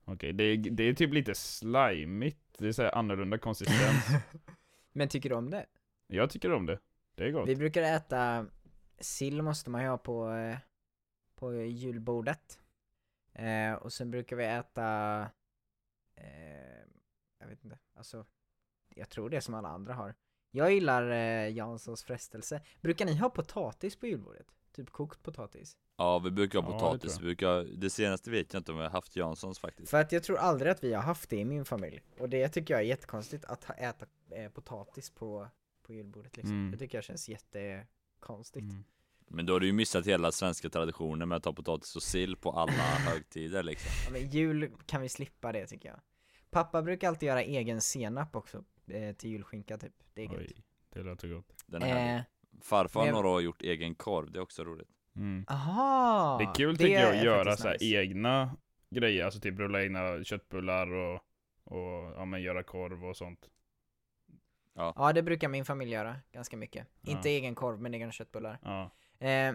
[SPEAKER 2] Okej, det, är, det är typ lite slimigt. Det är så här annorlunda konsistens.
[SPEAKER 3] Men tycker du om det?
[SPEAKER 2] Jag tycker om det. Det är gott.
[SPEAKER 3] Vi brukar äta sill måste man ju ha på, eh, på julbordet. Eh, och sen brukar vi äta, eh, jag vet inte, alltså jag tror det är som alla andra har. Jag gillar eh, Janssons frestelse. Brukar ni ha potatis på julbordet? Typ kokt potatis?
[SPEAKER 1] Ja vi brukar ha
[SPEAKER 2] Ja, det
[SPEAKER 1] potatis,
[SPEAKER 2] tror
[SPEAKER 1] vi brukar, det senaste vet jag inte om vi har haft Janssons faktiskt
[SPEAKER 3] För att jag tror aldrig att vi har haft det i min familj. Och det tycker jag är jättekonstigt att ha, äta eh, potatis på, på julbordet liksom.
[SPEAKER 2] Mm.
[SPEAKER 3] Det tycker jag känns jättekonstigt.
[SPEAKER 2] Mm.
[SPEAKER 1] Men då har du ju missat hela svenska traditionen med att ha potatis och sill på alla högtider liksom
[SPEAKER 3] Ja, men jul kan vi slippa det tycker jag. Pappa brukar alltid göra egen senap också eh, till julskinka typ. Det är gött.
[SPEAKER 2] Oj, det låter gott.
[SPEAKER 1] Den här
[SPEAKER 3] Eh,
[SPEAKER 1] Farfar har
[SPEAKER 3] men-
[SPEAKER 1] några år gjort egen korv, det är också roligt
[SPEAKER 2] Mm.
[SPEAKER 3] aha!
[SPEAKER 2] Det är kul tycker jag
[SPEAKER 3] är
[SPEAKER 2] att göra så här
[SPEAKER 3] nice.
[SPEAKER 2] egna grejer, alltså typ rulla egna köttbullar och, och ja, men göra korv och sånt.
[SPEAKER 3] Ja, det brukar min familj göra ganska mycket.
[SPEAKER 2] Ja.
[SPEAKER 3] Inte egen korv, men egna köttbullar.
[SPEAKER 2] Ja.
[SPEAKER 3] Eh,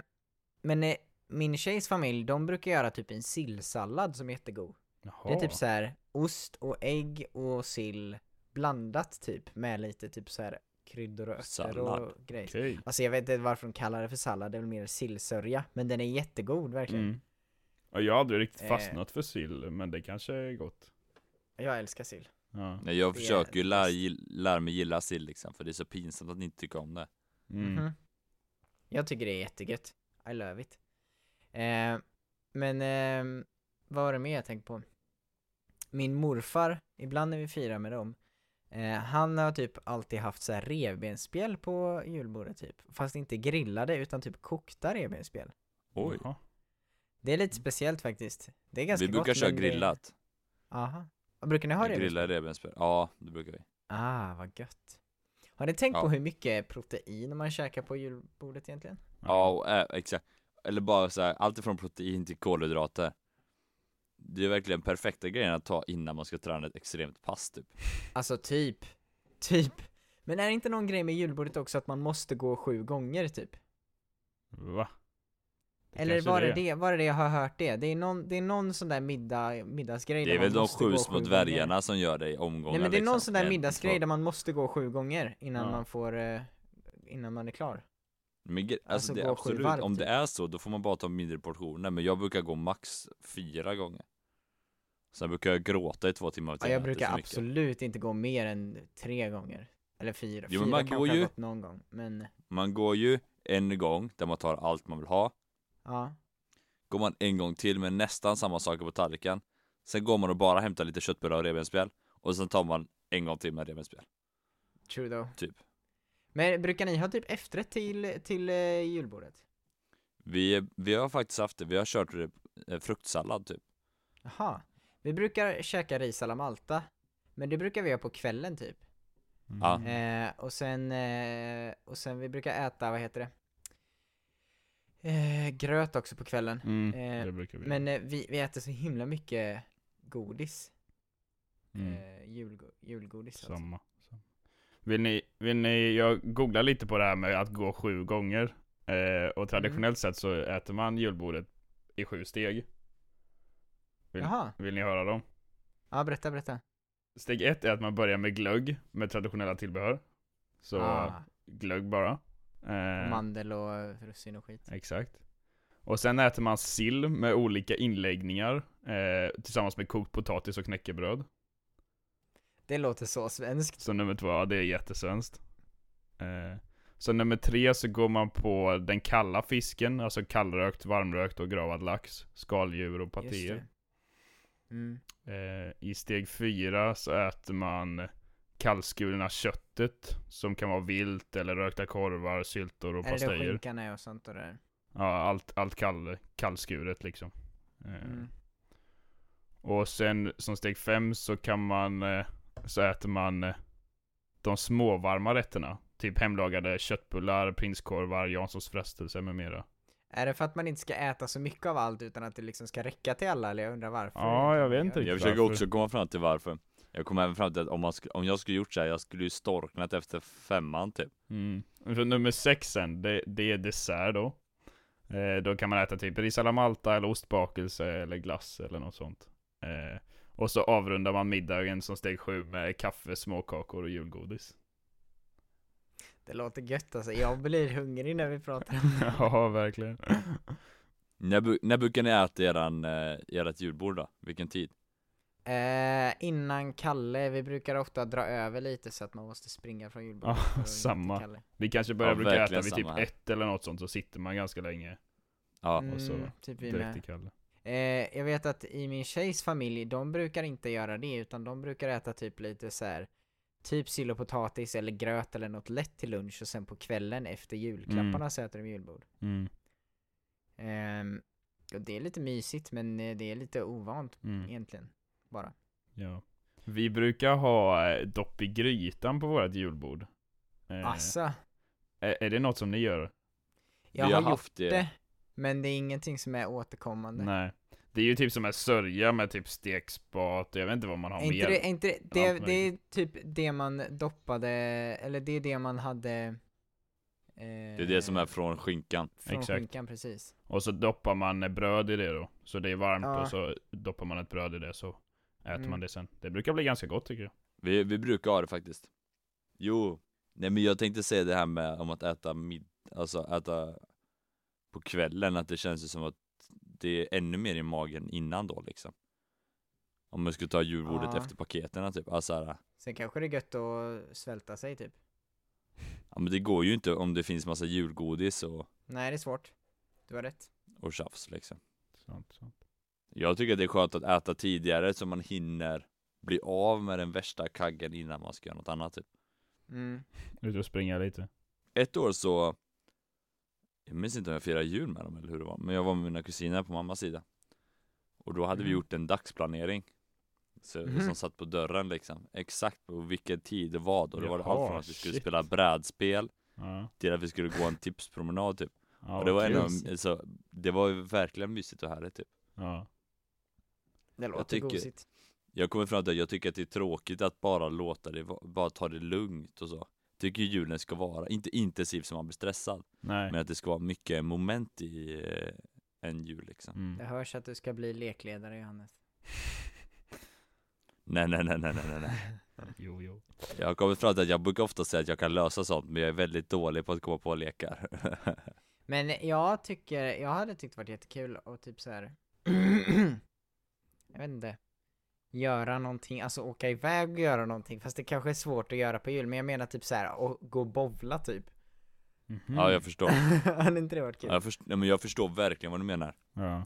[SPEAKER 3] men eh, min tjejs familj, de brukar göra typ en sillsallad som är jättegod.
[SPEAKER 2] Jaha.
[SPEAKER 3] Det är typ så här ost och ägg och sill blandat typ med lite typ så här kryddor och örter och grejer.
[SPEAKER 2] Okej.
[SPEAKER 3] Alltså jag vet inte varför de kallar det för sallad, det är väl mer sillsörja, men den är jättegod verkligen.
[SPEAKER 2] Mm. Och jag har aldrig riktigt
[SPEAKER 3] Eh.
[SPEAKER 2] fastnat för sill, men det kanske är gott.
[SPEAKER 3] Jag älskar sill.
[SPEAKER 2] Ja.
[SPEAKER 1] Nej, Jag försöker ju lära, lära mig gilla sill liksom, för det är så pinsamt att ni inte tycker om det
[SPEAKER 2] Mm.
[SPEAKER 3] Mhm. Jag tycker det är jättegött. I love it. Eh, men ehm, vad var det mer jag tänkte på? Min morfar, ibland när vi firar med dem, eh, han har typ alltid haft så här revbensspjäll på julbordet typ. Fast inte grillade utan typ kokta revbensspjäll.
[SPEAKER 1] Oj,
[SPEAKER 2] Jaha.
[SPEAKER 3] Det är lite speciellt faktiskt. Det är ganska
[SPEAKER 1] Vi brukar
[SPEAKER 3] gott,
[SPEAKER 1] köra grillat.
[SPEAKER 3] Aha. Och brukar ni ha det?
[SPEAKER 1] Grilla revbensspjäll. Ja, det brukar vi.
[SPEAKER 3] Ah, vad gött. Har ni tänkt
[SPEAKER 1] Ja.
[SPEAKER 3] på hur mycket protein man käkar på julbordet egentligen?
[SPEAKER 1] Ja, och, äh, exakt. Eller bara så här, allt ifrån protein till kolhydrater. Det är verkligen perfekta grejen att ta innan man ska träna ett extremt pass typ.
[SPEAKER 3] Alltså typ, typ. Men är det inte någon grej med julbordet också att man måste gå sju gånger typ?
[SPEAKER 2] Va? Det
[SPEAKER 3] Eller var det det, var det det jag har hört det? Det är någon, det är någon sån där middag, middagsgrej
[SPEAKER 1] Det är väl de sju små dvärgarna som gör det i omgångar
[SPEAKER 3] Nej men det är någon
[SPEAKER 1] liksom.
[SPEAKER 3] sån där middagsgrej där man måste gå sju gånger innan
[SPEAKER 2] Ja.
[SPEAKER 3] man får, eh, innan man är klar.
[SPEAKER 1] Men, alltså,
[SPEAKER 3] Alltså,
[SPEAKER 1] det absolut,
[SPEAKER 3] varv,
[SPEAKER 1] om det
[SPEAKER 3] typ.
[SPEAKER 1] är så då får man bara ta mindre portioner Men jag brukar gå max fyra gånger Sen brukar jag gråta i två timmar
[SPEAKER 3] Ja, jag brukar absolut inte gå mer än tre gånger. Eller fyra.
[SPEAKER 1] Jo,
[SPEAKER 3] fyra
[SPEAKER 1] man
[SPEAKER 3] kanske
[SPEAKER 1] går ju-
[SPEAKER 3] gått någon gång, men
[SPEAKER 1] Man går ju en gång där man tar allt man vill ha
[SPEAKER 3] ja.
[SPEAKER 1] Går man en gång till med nästan samma saker på tallriken Sen går man och bara hämtar lite köttbullar och revbensspjäll Och sen tar man en gång till med revbensspjäll
[SPEAKER 3] True though.
[SPEAKER 1] Typ.
[SPEAKER 3] Men brukar ni ha typ efterrätt till, till eh, julbordet?
[SPEAKER 1] vi, vi har faktiskt haft det, vi har kört eh, fruktsallad typ
[SPEAKER 3] Jaha. Vi brukar käka ris alla Malta. Men det brukar vi göra på kvällen typ.
[SPEAKER 2] Mm.
[SPEAKER 3] Eh, och sen, eh, och sen vi brukar äta, vad heter det? Eh, gröt också på kvällen.
[SPEAKER 2] Mm,
[SPEAKER 3] Eh,
[SPEAKER 2] det brukar vi
[SPEAKER 3] Men eh, vi, vi äter så himla mycket godis.
[SPEAKER 2] mm.
[SPEAKER 3] Eh, julgo julgodis alltså.
[SPEAKER 2] Samma. samma. Vill ni, vill ni, jag googlar lite på det här med att gå sju gånger. Eh, och traditionellt sett så äter man julbordet i sju steg. Vill,
[SPEAKER 3] Jaha.
[SPEAKER 2] vill ni höra dem?
[SPEAKER 3] Ja, berätta, berätta.
[SPEAKER 2] Steg ett är att man börjar med glögg med traditionella tillbehör. Så
[SPEAKER 3] ah,
[SPEAKER 2] glögg bara. Eh,
[SPEAKER 3] mandel och russin och skit.
[SPEAKER 2] Exakt. Och sen äter man sill med olika inläggningar eh, tillsammans med kokt potatis och knäckebröd.
[SPEAKER 3] Det låter så svenskt.
[SPEAKER 2] Så nummer två, ja det är jättesvenskt. Eh, så nummer tre så går man på den kalla fisken, alltså kallrökt, varmrökt och gravad lax, skaldjur och patéer.
[SPEAKER 3] Mm.
[SPEAKER 2] Eh, I steg fyra så äter man kallskurna köttet som kan vara vilt eller rökta korvar, syltor och
[SPEAKER 3] Är det
[SPEAKER 2] pastejer.
[SPEAKER 3] skinkan är och sånt och det där?
[SPEAKER 2] Ja, allt, allt kall, kallskuret liksom. Eh,
[SPEAKER 3] Mm.
[SPEAKER 2] Och sen som steg fem så kan man, eh, så äter man eh, de småvarma rätterna. Typ hemlagade köttbullar, prinskorvar, Janssons frestelse med mera.
[SPEAKER 3] Är det för att man inte ska äta så mycket av allt utan att det liksom ska räcka till alla eller jag undrar varför?
[SPEAKER 2] Ja, jag vet inte
[SPEAKER 1] Jag
[SPEAKER 2] riktigt
[SPEAKER 1] försöker
[SPEAKER 2] varför.
[SPEAKER 1] också komma fram till varför Jag kom även fram till att om, man sk- om jag skulle gjort så här, jag skulle ju storknat efter femman typ
[SPEAKER 2] Mm. Så nummer sex sen, det, det är dessert då. Eh, då kan man äta typ ris alla Malta eller ostbakelse eller glass eller något sånt. Eh, och så avrundar man middagen som steg sju med kaffe, småkakor och julgodis.
[SPEAKER 3] Det låter gött alltså, jag blir hungrig när vi pratar om det.
[SPEAKER 2] ja, verkligen.
[SPEAKER 1] När, bu- när brukar ni äta eran, eh, ert julbord då? Vilken tid?
[SPEAKER 3] Eh, innan Kalle, vi brukar ofta dra över lite så att man måste springa från julbordet.
[SPEAKER 2] Ja, samma. Vi kanske börjar
[SPEAKER 1] Ja,
[SPEAKER 2] brukar äta vid typ
[SPEAKER 1] samma här.
[SPEAKER 2] ett eller något sånt, så sitter man ganska länge.
[SPEAKER 1] Ja,
[SPEAKER 2] och så
[SPEAKER 3] Mm, typ vi
[SPEAKER 2] Direkt
[SPEAKER 3] med.
[SPEAKER 2] till Kalle.
[SPEAKER 3] Eh, jag vet att i min tjejs familj, de brukar inte göra det utan de brukar äta typ lite så här. Typ sill och potatis eller gröt eller något lätt till lunch och sen på kvällen efter julklapparna
[SPEAKER 2] Mm.
[SPEAKER 3] så äter de julbord.
[SPEAKER 2] Mm.
[SPEAKER 3] Och det är lite mysigt men eh, det är lite ovant
[SPEAKER 2] Mm.
[SPEAKER 3] egentligen. Bara.
[SPEAKER 2] Ja. Vi brukar ha eh, dopp i grytan på vårt julbord. Eh,
[SPEAKER 3] Assa,
[SPEAKER 2] är, är det något som ni gör?
[SPEAKER 3] jag har,
[SPEAKER 1] har
[SPEAKER 3] gjort
[SPEAKER 1] haft det.
[SPEAKER 3] det. Men det är ingenting som är återkommande.
[SPEAKER 2] Nej. Det är ju typ som en sörja med typ stekspat, jag vet inte vad man har
[SPEAKER 3] Är inte
[SPEAKER 2] mer.
[SPEAKER 3] det, är inte det, det, det är typ det man doppade, eller det är det man hade eh,
[SPEAKER 1] Det är det som är från skinkan
[SPEAKER 3] Från
[SPEAKER 2] Exakt.
[SPEAKER 3] skinkan precis.
[SPEAKER 2] Och så doppar man eh, bröd i det då. Så det är varmt
[SPEAKER 3] Ja.
[SPEAKER 2] och så doppar man ett bröd i det så äter
[SPEAKER 3] Mm.
[SPEAKER 2] man det sen. Det brukar bli ganska gott tycker jag.
[SPEAKER 1] vi, vi brukar ha det faktiskt Jo, nej men jag tänkte säga det här med om att äta mid, alltså äta på kvällen, att det känns ju som att det är ännu mer i magen innan då liksom Om man skulle ta julbordet
[SPEAKER 3] Ja.
[SPEAKER 1] efter paketerna typ, alltså här,
[SPEAKER 3] Sen kanske det är gött att svälta sig typ.
[SPEAKER 1] ja men det går ju inte om det finns massa julgodis och,
[SPEAKER 3] Nej det är svårt. Du har rätt.
[SPEAKER 1] och tjafs liksom
[SPEAKER 2] Sant, sant.
[SPEAKER 1] Jag tycker det är skönt att äta tidigare så man hinner bli av med den värsta kaggen innan man ska göra något annat typ
[SPEAKER 3] Mm.
[SPEAKER 2] Ut och springa lite.
[SPEAKER 1] Ett år så Jag minns inte om jag firade jul med dem eller hur det var, men jag var med mina kusiner på mammas sida. Och då hade vi
[SPEAKER 3] Mhm.
[SPEAKER 1] gjort en dagsplanering. Så,
[SPEAKER 3] Mhm.
[SPEAKER 1] Som satt på dörren liksom, exakt på vilken tid det var då. Var det
[SPEAKER 2] Jaha,
[SPEAKER 1] allt från att vi skulle
[SPEAKER 2] shit.
[SPEAKER 1] spela brädspel
[SPEAKER 2] Ja.
[SPEAKER 1] till att vi skulle gå en tipspromenad typ.
[SPEAKER 2] Ja,
[SPEAKER 1] och det var, en av, så, det var ju verkligen mysigt och härligt typ.
[SPEAKER 2] Ja.
[SPEAKER 3] Det låter
[SPEAKER 1] tycker-
[SPEAKER 3] gosigt.
[SPEAKER 1] Jag kommer fram till att jag tycker att det är tråkigt att bara låta det, bara ta det lugnt och så. Tycker julen ska vara, inte intensiv som man blir stressad,
[SPEAKER 2] Nej.
[SPEAKER 1] men att det ska vara mycket moment i eh, en jul liksom.
[SPEAKER 2] Mm.
[SPEAKER 3] Det hörs att du ska bli lekledare Johannes.
[SPEAKER 1] Nej, nej, nej, nej, nej, nej, nej.
[SPEAKER 2] Jo, jo.
[SPEAKER 1] Jag har kommit fram till att jag brukar ofta säga att jag kan lösa sånt, men jag är väldigt dålig på att komma på lekar.
[SPEAKER 3] Men jag tycker, jag hade tyckt det varit jättekul och typ så här. jag vet inte. Göra någonting, alltså åka iväg och göra någonting, fast det kanske är svårt att göra på jul, men jag menar typ så här, och gå och bowla typ.
[SPEAKER 2] Mhm.
[SPEAKER 1] Ja, jag förstår.
[SPEAKER 3] hade inte det varit kul?
[SPEAKER 1] Ja, Jag, först- nej, men jag förstår verkligen vad du menar.
[SPEAKER 2] Ja.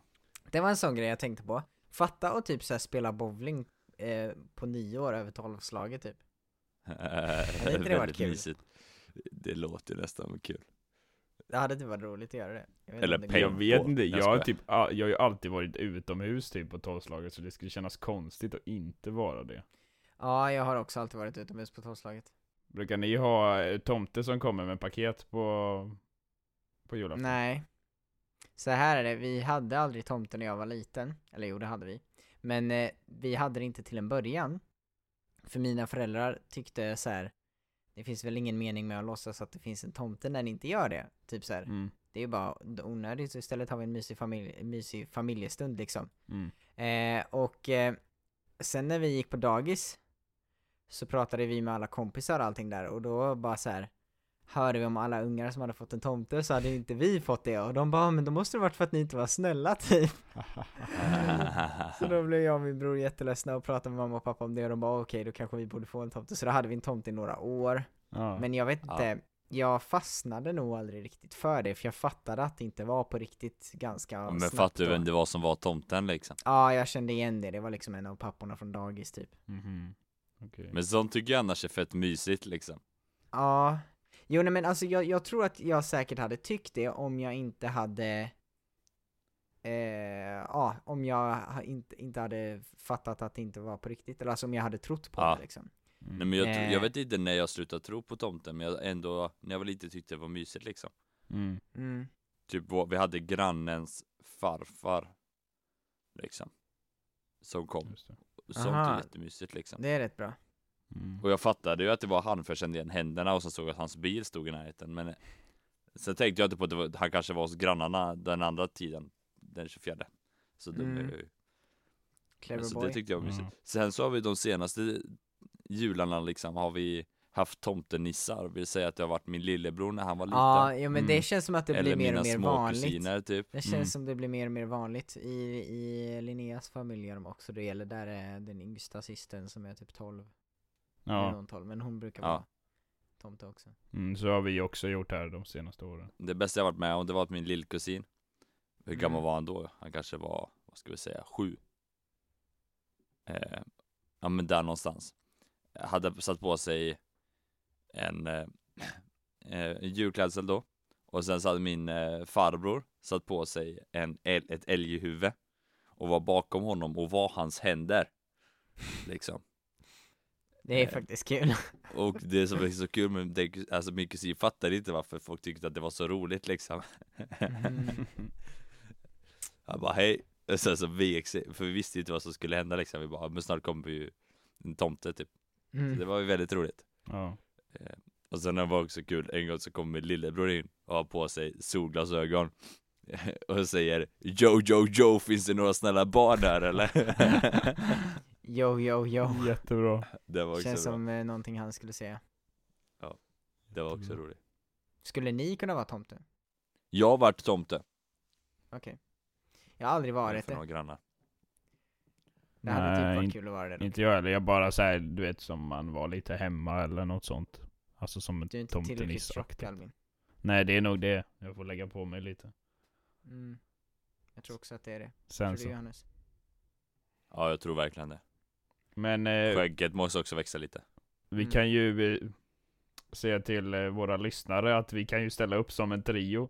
[SPEAKER 3] Det var en sån grej jag tänkte på. Fatta och typ så här spela bowling eh, på nio år över tolvslaget typ. inte det varit kul?
[SPEAKER 1] mysigt. Det låter ju nästan kul.
[SPEAKER 3] Det hade typ varit roligt att göra det. Jag vet
[SPEAKER 1] Eller
[SPEAKER 3] inte.
[SPEAKER 2] Jag vet inte,
[SPEAKER 1] Jag
[SPEAKER 2] jag har typ, jag har ju alltid varit utomhus typ på tolvslaget så det skulle kännas konstigt att inte vara det.
[SPEAKER 3] Ja, jag har också alltid varit utomhus på tolvslaget.
[SPEAKER 2] Brukar ni ha eh, tomte som kommer med paket på, på julafton?
[SPEAKER 3] Nej. Så här är det, vi hade aldrig tomte när jag var liten. Eller jo, det hade vi. Men eh, vi hade det inte till en början. För mina föräldrar tyckte så här. Det finns väl ingen mening med att låtsas att det finns en tomte när ni inte gör det. Typ så.
[SPEAKER 2] Mm,
[SPEAKER 3] Det är ju bara onödigt, så istället har vi en mysig, familj, mysig familjestund liksom.
[SPEAKER 2] mm.
[SPEAKER 3] Eh, och eh, sen när vi gick på dagis så pratade vi med alla kompisar och allting där och då bara så här hörde vi om alla ungar som hade fått en tomte så hade inte vi fått det och de bara men då måste det varit för att ni inte var snälla typ. Så då blev jag och min bror jätteledsna och pratade med mamma och pappa om det och de bara okej då kanske vi borde få en tomte så då hade vi en tomte i några år.
[SPEAKER 2] ja.
[SPEAKER 3] Men jag vet
[SPEAKER 1] Ja.
[SPEAKER 3] inte, jag fastnade nog aldrig riktigt för det för jag fattade att det inte var på riktigt ganska
[SPEAKER 1] Men
[SPEAKER 3] snabbt
[SPEAKER 1] fattar du vem det var som var tomten liksom?
[SPEAKER 3] Ja, jag kände igen det. Det var liksom en av papporna från dagis typ.
[SPEAKER 2] Mhm. Okej.
[SPEAKER 1] Men sånt tycker jag annars är fett mysigt liksom.
[SPEAKER 3] Ja. Jo, nej men alltså jag, jag tror att jag säkert hade tyckt det om jag inte hade eh, ja, om jag ha- inte, inte hade fattat att det inte var på riktigt, eller alltså om jag hade trott på
[SPEAKER 1] Ja.
[SPEAKER 3] det liksom.
[SPEAKER 2] Mm.
[SPEAKER 1] Nej, men jag, tro-
[SPEAKER 3] Eh.
[SPEAKER 1] jag vet inte när jag slutade tro på tomten, men jag ändå, när jag var liten tyckte det var mysigt liksom.
[SPEAKER 2] Mm.
[SPEAKER 3] Mm.
[SPEAKER 1] Typ vi hade grannens farfar, liksom. Som kom. Sånt är jättemysigt liksom.
[SPEAKER 3] Det är rätt bra.
[SPEAKER 2] Mm.
[SPEAKER 1] Och jag fattade ju att det var han för jag kände igen händerna och så såg jag att hans bil stod i närheten. Men eh, sen tänkte jag inte på att var, han kanske var hos grannarna den andra tiden, den 24. Så dum är
[SPEAKER 3] Mm.
[SPEAKER 1] jag ju.
[SPEAKER 3] Clever
[SPEAKER 1] så
[SPEAKER 3] boy.
[SPEAKER 1] det tyckte jag var mysigt.
[SPEAKER 2] Ja.
[SPEAKER 1] Sen så har vi de senaste jularna liksom, har vi haft tomtenissar. Vill säga att det har varit min lillebror när han var liten.
[SPEAKER 3] Ja, ja men det
[SPEAKER 2] Mm.
[SPEAKER 3] känns som att det
[SPEAKER 1] eller
[SPEAKER 3] blir mer
[SPEAKER 1] mina
[SPEAKER 3] och mer
[SPEAKER 1] små
[SPEAKER 3] vanligt.
[SPEAKER 1] kusiner typ.
[SPEAKER 3] Det känns
[SPEAKER 2] Mm.
[SPEAKER 3] som det blir mer och mer vanligt. I, i Linneas familj gör de också det, eller där är den yngsta systern som är typ 12. Eller
[SPEAKER 2] Ja,
[SPEAKER 3] någon 12, men hon brukar
[SPEAKER 1] Ja.
[SPEAKER 3] vara tomte också.
[SPEAKER 2] mm, så har vi också gjort här de senaste åren.
[SPEAKER 1] Det bästa jag varit med om det var att min lillkusin, hur gammal
[SPEAKER 3] Mm.
[SPEAKER 1] var han då? Han kanske var, vad ska vi säga, sju. Eh, ja men där någonstans. Hade satt på sig en eh, eh, julklädsel då. Och sen så hade min eh, farbror satt på sig en, ett älghuvud. Och var bakom honom och var hans händer. Liksom.
[SPEAKER 3] Det är
[SPEAKER 1] Eh,
[SPEAKER 3] faktiskt kul.
[SPEAKER 1] Och det som är så kul med det, alltså min kusin fattade inte varför folk tyckte att det var så roligt liksom.
[SPEAKER 3] Mm.
[SPEAKER 1] Han bara hej, och sen så sig, för vi visste inte vad som skulle hända liksom. Vi bara, men snart kommer ju en tomte typ. Så
[SPEAKER 3] Mm.
[SPEAKER 1] det var ju väldigt roligt.
[SPEAKER 2] Ja.
[SPEAKER 1] Och sen var det också kul, en gång så kom min lillebror in och har på sig solglasögon. Och säger Jo, jo, jo, finns det några snälla barn här eller?
[SPEAKER 3] Yo, yo, yo.
[SPEAKER 2] Jättebra.
[SPEAKER 1] det var också
[SPEAKER 3] Känns
[SPEAKER 1] bra.
[SPEAKER 3] som eh, någonting han skulle säga.
[SPEAKER 1] Det var också
[SPEAKER 2] Jättebra.
[SPEAKER 1] roligt.
[SPEAKER 3] Skulle ni kunna vara tomte?
[SPEAKER 1] Jag har varit tomte.
[SPEAKER 3] Okej. Jag har aldrig varit
[SPEAKER 1] för
[SPEAKER 3] det.
[SPEAKER 1] några grannar.
[SPEAKER 3] Det hade typ varit kul att vara det. dock.
[SPEAKER 2] Inte jag heller, jag bara såhär, du vet som man var lite hemma eller något sånt. Alltså som en
[SPEAKER 3] Du är inte tillräckligt tjock
[SPEAKER 2] tomtenissaktigt. Nej det är nog det, jag får lägga på mig lite.
[SPEAKER 3] Mm. Jag tror också att det är det.
[SPEAKER 2] Sen
[SPEAKER 3] Tror du
[SPEAKER 2] så.
[SPEAKER 3] Johannes?
[SPEAKER 1] Ja, jag tror verkligen det.
[SPEAKER 2] Men eh,
[SPEAKER 1] Skägget måste också växa lite.
[SPEAKER 2] vi
[SPEAKER 3] Mm.
[SPEAKER 2] kan ju eh, säga till eh, våra lyssnare att vi kan ju ställa upp som en trio.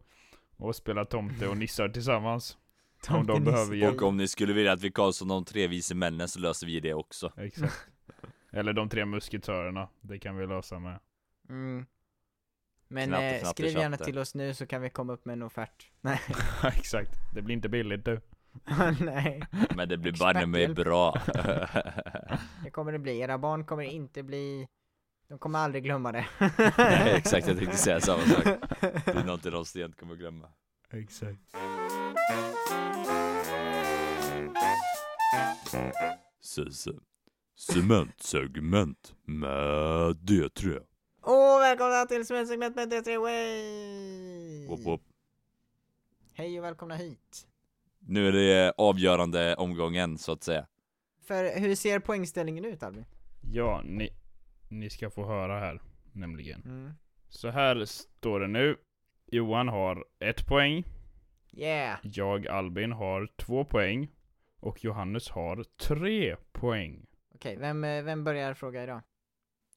[SPEAKER 2] Och spela tomte och nissar tillsammans. Om de behöver hjälp.
[SPEAKER 1] Och om ni skulle vilja att vi kallar som de tre vise männen så löser vi det också.
[SPEAKER 2] Exakt. Eller de tre musketörerna. Det kan vi lösa med.
[SPEAKER 3] Mm. Men
[SPEAKER 1] Knatte,
[SPEAKER 3] eh, skriv gärna
[SPEAKER 1] tjatte.
[SPEAKER 3] till oss nu så kan vi komma upp med en offert. Nej,
[SPEAKER 2] Exakt. Det blir inte billigt du.
[SPEAKER 3] nej.
[SPEAKER 1] Men det blir banne mig bra.
[SPEAKER 3] Det kommer det bli. Era barn kommer inte bli... De kommer aldrig glömma det.
[SPEAKER 1] Nej, exakt, jag tänkte säga samma sak. Det är någonting de sent kommer glömma.
[SPEAKER 2] Exakt.
[SPEAKER 1] Sise. Cementsegment med D3.
[SPEAKER 3] Åh, välkomna till Svensegment med D3 Way!
[SPEAKER 1] Whoop, whoop.
[SPEAKER 3] Hej och välkomna hit.
[SPEAKER 1] Nu är det avgörande omgången så att säga.
[SPEAKER 3] För hur ser poängställningen ut Albin?
[SPEAKER 2] Ja, ni, ni ska få höra här. Nämligen.
[SPEAKER 3] Mm.
[SPEAKER 2] Så här står det nu. Johan har ett poäng.
[SPEAKER 3] Yeah!
[SPEAKER 2] Jag, Albin, har två poäng. Och Johannes har tre poäng.
[SPEAKER 3] Okej, vem, eh, vem börjar fråga idag?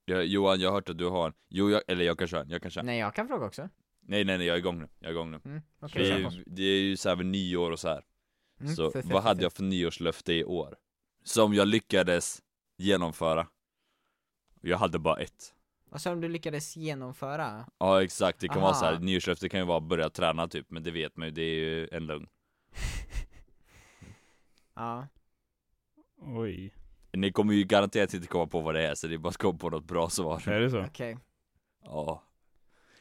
[SPEAKER 1] Ja, Johan, jag har hört att du har Jo, jag, eller jag kan köra, jag kan köra.
[SPEAKER 3] Nej, jag kan fråga också.
[SPEAKER 1] Nej, nej, nej, jag är igång nu. Jag är igång nu.
[SPEAKER 3] Mm.
[SPEAKER 1] Det
[SPEAKER 3] Okej,
[SPEAKER 1] är,
[SPEAKER 3] kör på.
[SPEAKER 1] ju, det är ju såhär vid nyår och så här.
[SPEAKER 3] Mm,
[SPEAKER 1] Så
[SPEAKER 3] för- för-
[SPEAKER 1] vad
[SPEAKER 3] för-
[SPEAKER 1] hade
[SPEAKER 3] för.
[SPEAKER 1] jag för nyårslöfte i år? Som jag lyckades genomföra. Jag hade bara ett.
[SPEAKER 3] Vad sa du om du lyckades genomföra?
[SPEAKER 1] Ja exakt, det kan vara så här.
[SPEAKER 3] Aha.
[SPEAKER 1] nyårslöfte kan ju vara att börja träna typ, men det vet man ju, det är ju en lögn.
[SPEAKER 3] Ja.
[SPEAKER 2] Oj.
[SPEAKER 1] Ni kommer ju garanterat inte komma på vad det är, så det är bara att komma på något bra svar.
[SPEAKER 2] Är det så?
[SPEAKER 3] Okej.
[SPEAKER 1] Ja.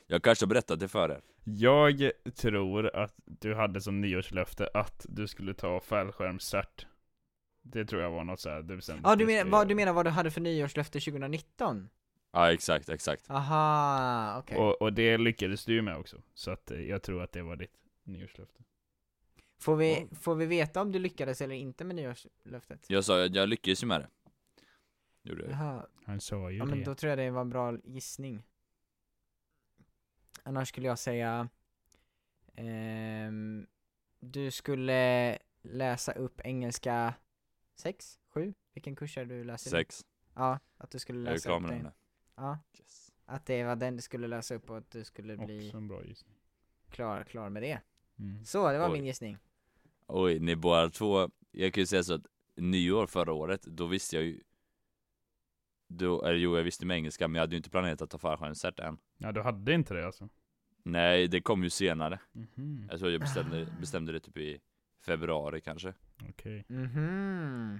[SPEAKER 1] Jag kanske har berättat det för er.
[SPEAKER 2] Jag tror att du hade som nyårslöfte att du skulle ta fallskärmscert. Det tror jag var något såhär du bestämde.
[SPEAKER 3] Ja, du menar, vad, du menar vad du hade för nyårslöfte 2019?
[SPEAKER 1] Ja exakt, exakt.
[SPEAKER 3] Aha, okej.
[SPEAKER 2] Och, och det lyckades du med också. Så att eh, jag tror att det var ditt nyårslöfte.
[SPEAKER 3] Får vi, får vi veta om du lyckades eller inte med nyårslöftet?
[SPEAKER 1] Jag sa att jag lyckades ju med det. Gjorde jag.
[SPEAKER 3] Jaha,
[SPEAKER 2] Han sa ju
[SPEAKER 3] ja
[SPEAKER 2] det.
[SPEAKER 3] men då tror jag det var en bra gissning. Annars skulle jag säga ehm, Du skulle läsa upp engelska 6, 7? Vilken kurs är du läser?
[SPEAKER 1] Sex.
[SPEAKER 3] Ja, att du skulle läsa upp
[SPEAKER 1] med den?
[SPEAKER 3] Ja,
[SPEAKER 1] Yes.
[SPEAKER 3] att det var den du skulle läsa upp och att du skulle bli
[SPEAKER 2] Också en bra gissning.
[SPEAKER 3] klar, klar med det.
[SPEAKER 2] Mm.
[SPEAKER 3] Så, det var
[SPEAKER 1] Oj.
[SPEAKER 3] min gissning.
[SPEAKER 1] Oj, ni båda två, jag kan ju säga så att nyår förra året, då visste jag ju då, eller jo, jag visste med engelska, men jag hade ju inte planerat att ta fallskärmscert än.
[SPEAKER 2] Ja, du hade inte det alltså?
[SPEAKER 1] Nej, det kom ju senare.
[SPEAKER 2] Mhm.
[SPEAKER 1] Jag tror jag bestämde, bestämde det typ i februari kanske.
[SPEAKER 2] Okej.
[SPEAKER 3] Mhm.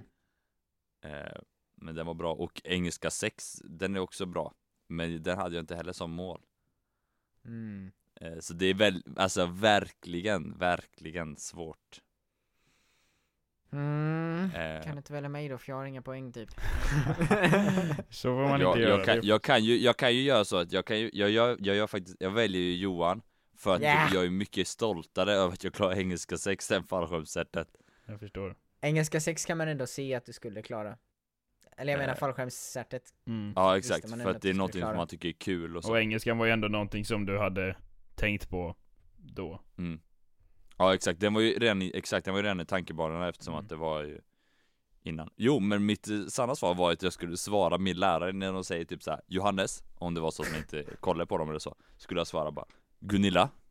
[SPEAKER 1] Eh, men den var bra. Och engelska 6, den är också bra. Men den hade jag inte heller som mål.
[SPEAKER 3] Mm.
[SPEAKER 1] Eh, så det är väl, alltså verkligen, verkligen svårt.
[SPEAKER 3] Mm.
[SPEAKER 1] Eh,
[SPEAKER 3] Kan du inte välja mig då, för jag har inga poäng typ.
[SPEAKER 2] Så får man
[SPEAKER 1] jag,
[SPEAKER 2] inte göra.
[SPEAKER 1] jag, kan, jag, kan ju, jag kan ju göra så att jag kan ju, jag, jag, jag, gör faktiskt, jag väljer ju Johan för att
[SPEAKER 3] Yeah.
[SPEAKER 1] jag är mycket stoltare över att jag klarar engelska 6 än fallskärmssättet.
[SPEAKER 2] jag förstår.
[SPEAKER 3] Engelska 6 kan man ändå se att du skulle klara. Eller jag menar
[SPEAKER 1] Eh.
[SPEAKER 3] fallskärmscertet.
[SPEAKER 2] Mm.
[SPEAKER 1] Ja exakt, för att
[SPEAKER 3] att
[SPEAKER 1] det är någonting
[SPEAKER 3] klara.
[SPEAKER 1] som man tycker är kul och så.
[SPEAKER 2] Och engelskan var ju ändå någonting som du hade tänkt på då.
[SPEAKER 1] Mm. Ja exakt, den var ju redan i, exakt, den var ju redan i tankebanorna eftersom
[SPEAKER 2] Mm.
[SPEAKER 1] att det var ju innan. Jo men mitt eh, sanna svar var att jag skulle svara min lärare när de säger typ så här: Johannes, om det var så att man inte kollade på dem eller så, skulle jag svara bara Gunilla.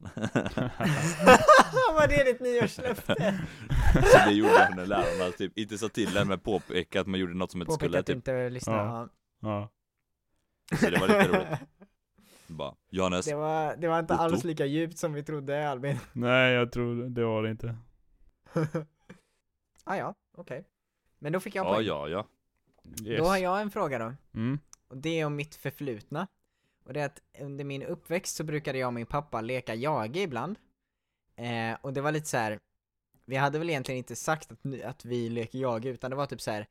[SPEAKER 3] var det ditt nyårslöfte?
[SPEAKER 1] så det gjorde när lärarna typ inte sa till en men påpekade att man gjorde något som inte
[SPEAKER 3] Påpeka
[SPEAKER 1] skulle
[SPEAKER 3] att
[SPEAKER 1] typ.
[SPEAKER 3] inte lyssna.
[SPEAKER 2] Ja.
[SPEAKER 3] Ja.
[SPEAKER 2] Ja.
[SPEAKER 1] Så det var lite roligt. Bara, Johannes,
[SPEAKER 3] Det var, det var inte
[SPEAKER 1] Otto.
[SPEAKER 3] alls lika djupt som vi trodde Albin.
[SPEAKER 2] Nej, jag tror det var det inte.
[SPEAKER 3] ah, ja, okej. Men då fick jag
[SPEAKER 1] ja
[SPEAKER 3] poäng.
[SPEAKER 1] ja ja.
[SPEAKER 2] Yes.
[SPEAKER 3] Då har jag en fråga då.
[SPEAKER 2] Mm.
[SPEAKER 3] Och det är om mitt förflutna. Och det är att under min uppväxt så brukade jag och min pappa leka jage ibland. Eh, och det var lite så här. vi hade väl egentligen inte sagt att, att vi leker jage, utan det var typ så här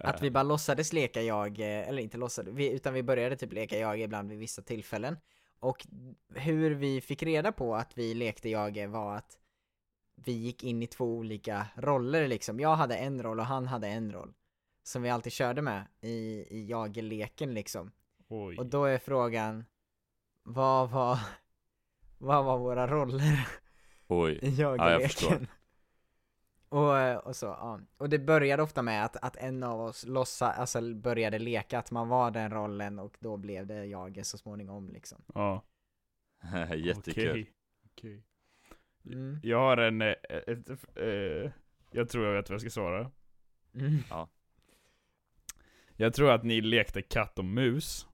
[SPEAKER 3] att vi bara låtsades leka jag, eller inte låtsades, vi, utan vi började typ leka jag ibland vid vissa tillfällen. Och hur vi fick reda på att vi lekte jag var att vi gick in i två olika roller liksom. Jag hade en roll och han hade en roll. Som vi alltid körde med i, i jag-leken liksom.
[SPEAKER 2] Oj.
[SPEAKER 3] Och då är frågan, vad var, vad var våra roller
[SPEAKER 1] Oj.
[SPEAKER 3] i
[SPEAKER 1] jag förstår.
[SPEAKER 3] jag-leken? och, eh, och så, ja. Och det började ofta med att, att en av oss lossa, alltså började leka att man var den rollen och då blev det jag så småningom liksom.
[SPEAKER 2] Ja.
[SPEAKER 1] Jättekul.
[SPEAKER 2] Okej. Okej.
[SPEAKER 3] Mm.
[SPEAKER 2] Jag har en, eh, ett, eh, jag tror jag vet vad jag ska svara.
[SPEAKER 3] Mm.
[SPEAKER 2] Jag tror att ni lekte katt och mus.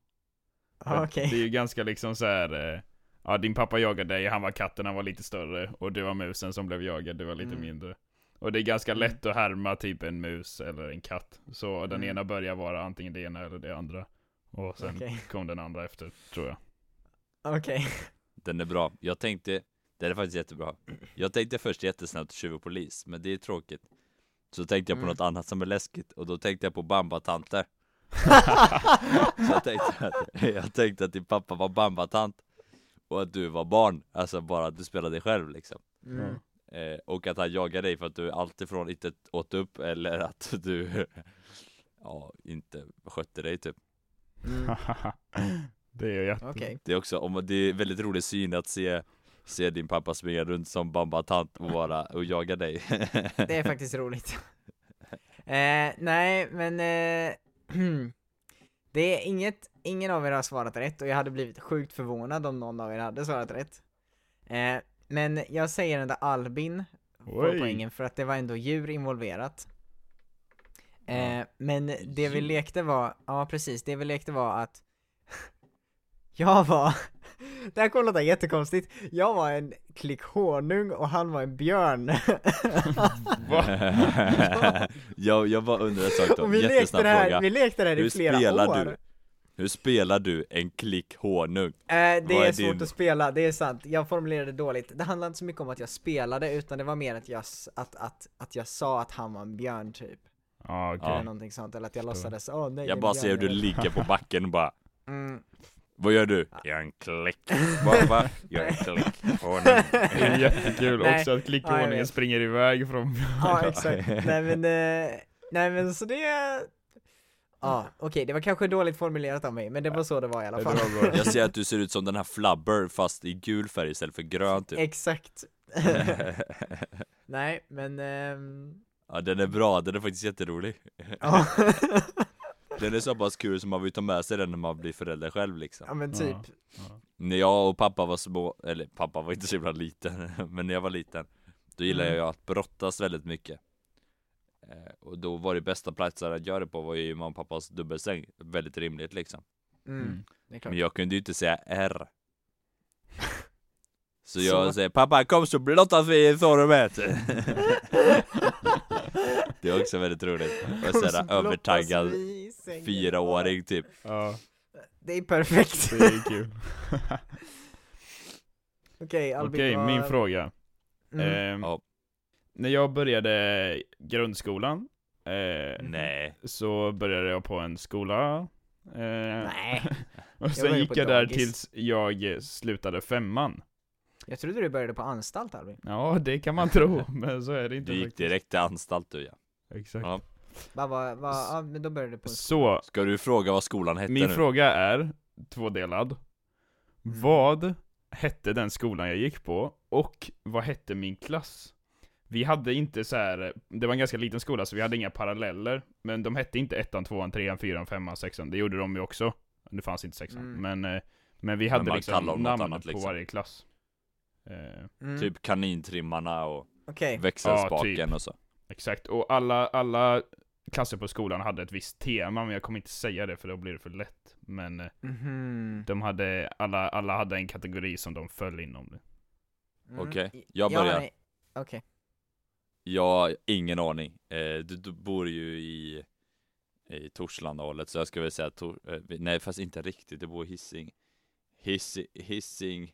[SPEAKER 3] Ja, Okej.
[SPEAKER 2] Det är ju ganska liksom så här. Eh, ja din pappa jagade dig, han var katten, han var lite större. Och du var musen som blev jagad, du var lite
[SPEAKER 3] Mm.
[SPEAKER 2] mindre. Och det är ganska
[SPEAKER 3] Mm.
[SPEAKER 2] lätt att härma typ en mus eller en katt. Så den
[SPEAKER 3] Mm.
[SPEAKER 2] ena börjar vara antingen det ena eller det andra. Och sen
[SPEAKER 3] Okej.
[SPEAKER 2] kom den andra efter, tror jag.
[SPEAKER 3] Okej.
[SPEAKER 1] Den är bra. Jag tänkte, den är faktiskt jättebra. Jag tänkte först jättesnabbt tjuv och polis, men det är tråkigt. Så tänkte jag på
[SPEAKER 3] Mm.
[SPEAKER 1] något annat som är läskigt och då tänkte jag på bambatanter. Så jag tänkte, att, jag tänkte att din pappa var bambatant och att du var barn, alltså bara att du spelade dig själv liksom.
[SPEAKER 3] Mm.
[SPEAKER 1] Eh, och att han jagade dig för att du alltifrån inte åt upp eller att du ja, inte skötte dig typ.
[SPEAKER 3] Mm.
[SPEAKER 2] det är ju jätte...
[SPEAKER 3] Okej.
[SPEAKER 1] Det är också, om, det är väldigt rolig syn att se Se din pappa springa runt som bambatant och vara och jaga dig
[SPEAKER 3] Det är faktiskt roligt. eh, nej, men eh, det är inget, ingen av er har svarat rätt och jag hade blivit sjukt förvånad om någon av er hade svarat rätt. Eh, men jag säger ändå Albin får
[SPEAKER 2] Oj.
[SPEAKER 3] poängen för att det var ändå djur involverat. Eh, men det vi lekte var, ja precis, det vi lekte var att jag var, det här kommer låta jättekonstigt, jag var en klick honung och han var en björn.
[SPEAKER 1] jag, jag bara undrar en sak då,
[SPEAKER 3] och vi lekte
[SPEAKER 1] jättesnabb
[SPEAKER 3] det här,
[SPEAKER 1] fråga
[SPEAKER 3] vi lekte det här
[SPEAKER 1] Hur
[SPEAKER 3] i flera
[SPEAKER 1] spelar
[SPEAKER 3] år.
[SPEAKER 1] du? Hur spelar du en klick honung?
[SPEAKER 3] Eh, det
[SPEAKER 1] Vad
[SPEAKER 3] är,
[SPEAKER 1] är
[SPEAKER 3] svårt
[SPEAKER 1] din-
[SPEAKER 3] att spela, det är sant. Jag formulerade dåligt. Det handlade inte så mycket om att jag spelade, utan det var mer att jag, att, att, att jag sa att han var en björn typ.
[SPEAKER 2] Okej.
[SPEAKER 1] Ja.
[SPEAKER 3] Eller någonting sånt, eller att jag
[SPEAKER 2] Förstår.
[SPEAKER 3] låtsades, åh nej
[SPEAKER 1] Jag bara
[SPEAKER 3] björn,
[SPEAKER 1] ser hur du ligger på backen och bara
[SPEAKER 3] mm.
[SPEAKER 1] Vad gör du? Jag är en klick Va? va? Jag är en klick honung
[SPEAKER 2] Det är jättekul
[SPEAKER 3] Nej.
[SPEAKER 2] också att
[SPEAKER 3] Ja,
[SPEAKER 2] klickordningen
[SPEAKER 3] vet.
[SPEAKER 2] springer iväg från...
[SPEAKER 3] Ja exakt, nej men, eh, nej men så det Ja, okej det var kanske dåligt formulerat av mig, men det var så det var i alla fall.
[SPEAKER 1] Jag ser att du ser ut som den här flubber fast i gul färg istället för grön typ
[SPEAKER 3] Exakt Nej, men ehm,
[SPEAKER 1] Ja den är bra, den är faktiskt jätterolig
[SPEAKER 3] ja.
[SPEAKER 1] Den är så pass kul som man vill ta med sig den när man blir förälder själv liksom
[SPEAKER 3] ja men typ
[SPEAKER 2] Ja.
[SPEAKER 1] När jag och pappa var små, eller pappa var inte så himla liten, men när jag var liten Då gillade
[SPEAKER 3] Mm.
[SPEAKER 1] jag att brottas väldigt mycket eh, Och då var det bästa platsen att göra det på var ju mamma och pappas dubbelsäng Väldigt rimligt liksom
[SPEAKER 3] mm.
[SPEAKER 2] Mm.
[SPEAKER 1] Men jag kunde ju inte säga R Så
[SPEAKER 3] Så-
[SPEAKER 1] jag säger pappa kom så brottas vi i sovrummet Det är också väldigt roligt Och
[SPEAKER 3] Och så
[SPEAKER 1] sådär
[SPEAKER 3] blottas
[SPEAKER 1] övertaggad
[SPEAKER 3] sängen.
[SPEAKER 1] fyraåring typ
[SPEAKER 2] Ja,
[SPEAKER 3] Det är perfekt
[SPEAKER 2] det är kul.
[SPEAKER 3] Okej Albin,
[SPEAKER 2] Okej,
[SPEAKER 3] vad-
[SPEAKER 2] min fråga.
[SPEAKER 3] mm.
[SPEAKER 2] Ehm,
[SPEAKER 1] Ja.
[SPEAKER 2] När jag började grundskolan, eh,
[SPEAKER 1] Nej
[SPEAKER 2] så började jag på en skola. Eh,
[SPEAKER 3] Nej,
[SPEAKER 2] och sen
[SPEAKER 3] började
[SPEAKER 2] gick
[SPEAKER 3] på
[SPEAKER 2] jag där
[SPEAKER 3] dagis.
[SPEAKER 2] tills jag slutade femman.
[SPEAKER 3] jag trodde du började på anstalt Albin
[SPEAKER 2] Ja, det kan man tro, men så är det inte
[SPEAKER 1] Du gick
[SPEAKER 2] faktiskt.
[SPEAKER 1] direkt till anstalt du ja
[SPEAKER 2] Exakt.
[SPEAKER 1] Ja.
[SPEAKER 3] Va, va, va, ja, men då började du på en
[SPEAKER 2] Så,
[SPEAKER 1] Ska du fråga vad skolan hette
[SPEAKER 2] min
[SPEAKER 1] nu?
[SPEAKER 2] fråga är tvådelad.
[SPEAKER 3] Mm.
[SPEAKER 2] Vad hette den skolan jag gick på? Och vad hette min klass? Vi hade inte så här. det var en ganska liten skola så vi hade inga paralleller. Men de hette inte ettan, tvåan, trean, fyran, femman, sexan. Det gjorde de ju också. Det fanns inte sexan.
[SPEAKER 3] Mm.
[SPEAKER 2] Men, eh, men vi hade
[SPEAKER 1] man
[SPEAKER 2] liksom
[SPEAKER 1] kallar dem något
[SPEAKER 2] namn
[SPEAKER 1] annat,
[SPEAKER 2] på
[SPEAKER 1] liksom.
[SPEAKER 2] varje klass. Eh,
[SPEAKER 3] mm.
[SPEAKER 1] Typ kanintrimmarna och
[SPEAKER 3] Okej,
[SPEAKER 1] växelspaken
[SPEAKER 2] Ja, typ.
[SPEAKER 1] och så
[SPEAKER 2] exakt. Och alla, alla klasser på skolan hade ett visst tema, men jag kommer inte säga det för då blir det för lätt. Men eh,
[SPEAKER 3] Mhm.
[SPEAKER 2] de hade, alla, alla hade en kategori som de föll inom det.
[SPEAKER 3] Mm.
[SPEAKER 1] Okej, jag
[SPEAKER 3] Ja,
[SPEAKER 1] börjar.
[SPEAKER 3] nej. Okej,
[SPEAKER 1] Jag har ingen aning. Eh, du, du bor ju i, i Torslanda-hållet, så jag skulle väl säga Tor, eh, Nej fast inte riktigt, du bor i Hising. Hissi, Hising.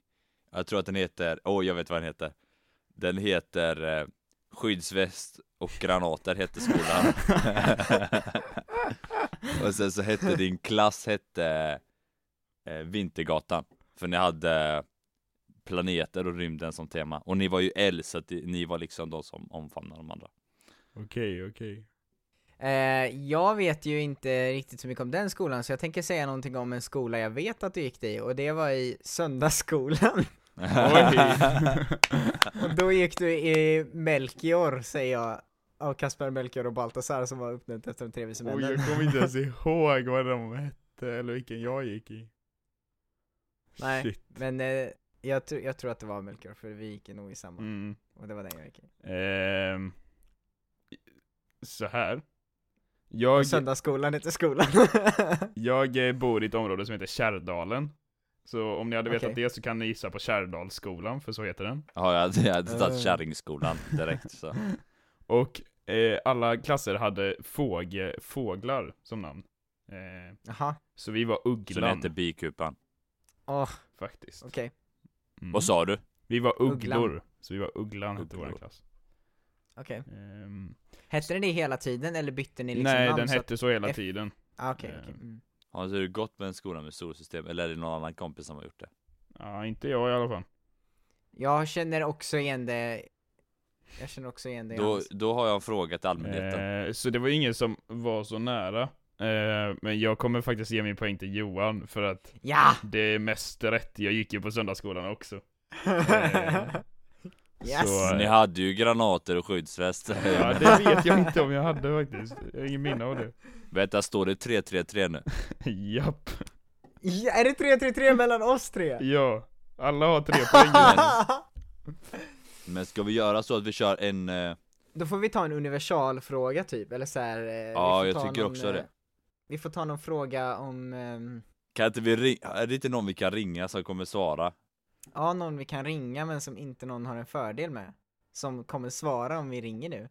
[SPEAKER 1] Jag tror att den heter, åh jag vet vad den heter. Den heter eh, Skyddsväst och granater hette skolan. och sen så hette din klass hette eh, Vintergatan. För ni hade planeter och rymden som tema. Och ni var ju L, så att ni var liksom de som omfamnade de andra.
[SPEAKER 2] Okej, okej.
[SPEAKER 3] Eh, jag vet ju inte riktigt så mycket om den skolan, så jag tänker säga någonting om en skola jag vet att du gick i, och det var i söndagsskolan.
[SPEAKER 2] Oj!
[SPEAKER 3] då gick du i Melchior, säger jag, av Kasper Melchior och Baltasar som var uppnämnt efter de tre vise
[SPEAKER 2] Oj,
[SPEAKER 3] männen.
[SPEAKER 2] jag kommer inte ens ihåg vad de hette, eller vilken jag gick i.
[SPEAKER 3] Nej,
[SPEAKER 2] Shit.
[SPEAKER 3] men eh, Jag, tr- jag tror att det var Melchior, för vi gick nog i samma.
[SPEAKER 2] Mm.
[SPEAKER 3] Och det var den jag gick i.
[SPEAKER 2] Ehm, så här. Jag,
[SPEAKER 3] Söndagsskolan heter skolan.
[SPEAKER 2] jag eh, bor i ett område som heter Kärrdalen. Så om ni hade vetat
[SPEAKER 3] Okej.
[SPEAKER 2] det så kan ni gissa på Kärrdalsskolan, för så heter den.
[SPEAKER 1] Ja, jag hade, jag hade tagit
[SPEAKER 3] Eh.
[SPEAKER 1] kärringskolan direkt så.
[SPEAKER 2] Och eh, alla klasser hade fåge, fåglar som namn. Eh,
[SPEAKER 3] Jaha,
[SPEAKER 2] så vi var
[SPEAKER 1] Så den
[SPEAKER 2] ugglan,
[SPEAKER 1] heter bikupan.
[SPEAKER 3] åh,
[SPEAKER 2] faktiskt.
[SPEAKER 3] okej.
[SPEAKER 2] Mm.
[SPEAKER 1] Vad sa du?
[SPEAKER 2] Vi var
[SPEAKER 3] Ugglan.
[SPEAKER 2] ugglor, så vi var ugglan hette vår klass.
[SPEAKER 3] Okej.
[SPEAKER 2] Ehm,
[SPEAKER 3] Hette den det hela tiden, eller bytte ni liksom
[SPEAKER 2] nej,
[SPEAKER 3] namn?
[SPEAKER 2] den
[SPEAKER 3] så
[SPEAKER 2] hette så hela
[SPEAKER 3] F-
[SPEAKER 2] tiden.
[SPEAKER 3] Ah, okej, okej.
[SPEAKER 2] Ehm.
[SPEAKER 3] Mm.
[SPEAKER 1] Har du gått med en skola med solsystem, eller är det någon annan kompis som har gjort det?
[SPEAKER 2] Ja, inte jag i alla fall.
[SPEAKER 3] Jag känner också igen det Jag känner också igen det
[SPEAKER 1] Då, då har jag en fråga till allmänheten.
[SPEAKER 2] Eh, så det var ingen som var så nära. Eh, men jag kommer faktiskt ge min poäng till Johan, för att
[SPEAKER 3] Ja!
[SPEAKER 2] det är mest rätt. Jag gick ju på söndagsskolan också.
[SPEAKER 3] yes!
[SPEAKER 2] så-
[SPEAKER 1] Ni hade ju granater och skyddsväst.
[SPEAKER 2] Ja, det vet jag inte om jag hade faktiskt. Jag har ingen minne av det.
[SPEAKER 1] Vänta, står det 3-3-3 nu?
[SPEAKER 2] Japp.
[SPEAKER 3] Ja, är det 3-3-3 mellan oss tre?
[SPEAKER 2] Ja. Alla har tre poäng.
[SPEAKER 1] Men ska vi göra så att vi kör en... eh,
[SPEAKER 3] Då får vi ta en universalfråga typ, eller så här, eh, vi
[SPEAKER 1] Ja,
[SPEAKER 3] får
[SPEAKER 1] jag
[SPEAKER 3] ta
[SPEAKER 1] tycker
[SPEAKER 3] någon,
[SPEAKER 1] också
[SPEAKER 3] eh,
[SPEAKER 1] det.
[SPEAKER 3] Vi får ta någon fråga om, ehm,
[SPEAKER 1] Kan inte vi ringa? Är det inte någon vi kan ringa som kommer svara?
[SPEAKER 3] ja någon vi kan ringa men som inte någon har en fördel med. Som kommer svara om vi ringer nu.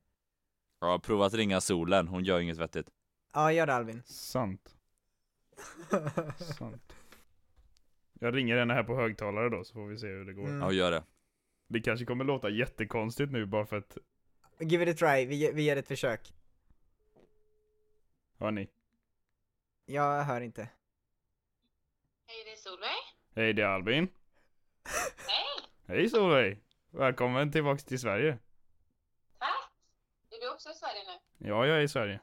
[SPEAKER 1] Ja, prova att ringa solen, hon gör inget vettigt.
[SPEAKER 3] Ja, gör det Alvin.
[SPEAKER 2] Sant. Sant. Jag ringer henne här på högtalare då, så får vi se hur det går.
[SPEAKER 3] Mm.
[SPEAKER 1] Ja, gör det.
[SPEAKER 2] Det kanske kommer låta jättekonstigt nu bara för att,
[SPEAKER 3] Give it a try, vi, vi ger ett försök.
[SPEAKER 2] hör ni?
[SPEAKER 3] Jag hör inte.
[SPEAKER 4] Hej, det är Solveig.
[SPEAKER 2] Hej, det är Albin.
[SPEAKER 4] Hej!
[SPEAKER 2] Hej Solveig! Välkommen tillbaks till Sverige.
[SPEAKER 4] Tack! Är du också i Sverige nu?
[SPEAKER 2] Ja, jag är i Sverige.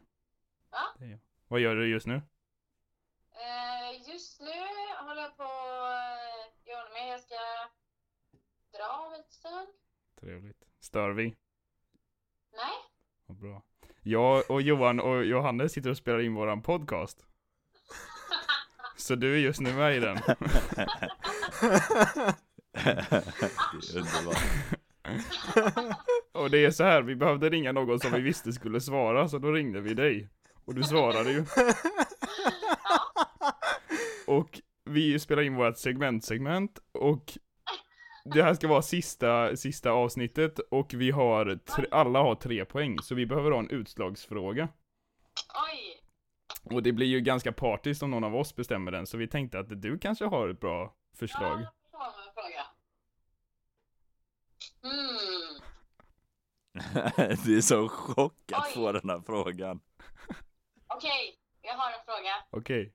[SPEAKER 4] Va?
[SPEAKER 2] Det är jag. Vad gör du just nu?
[SPEAKER 4] Eh, just nu håller jag på att göra mig. Jag ska dra om en stund.
[SPEAKER 2] Trevligt. Stör vi?
[SPEAKER 4] Nej?
[SPEAKER 2] Vad bra. Jag och Johan och Johannes sitter och spelar in våran podcast. Så du är just nu med i den.
[SPEAKER 1] det är underbart.
[SPEAKER 2] Och det är så här, vi behövde ringa någon som vi visste skulle svara, så då ringde vi dig. Och du svarade ju. Och vi spelar in vårt segmentsegment och det här ska vara sista, sista avsnittet och vi har, tre, alla har tre poäng, så vi behöver ha en utslagsfråga.
[SPEAKER 4] Oj!
[SPEAKER 2] Och det blir ju ganska partiskt om någon av oss bestämmer den, så vi tänkte att du kanske har ett bra förslag.
[SPEAKER 4] Ja, jag har en fråga. Hmm.
[SPEAKER 1] det är så chock att
[SPEAKER 4] Oj.
[SPEAKER 1] få den här frågan.
[SPEAKER 4] Okej, jag har en fråga.
[SPEAKER 2] Okej.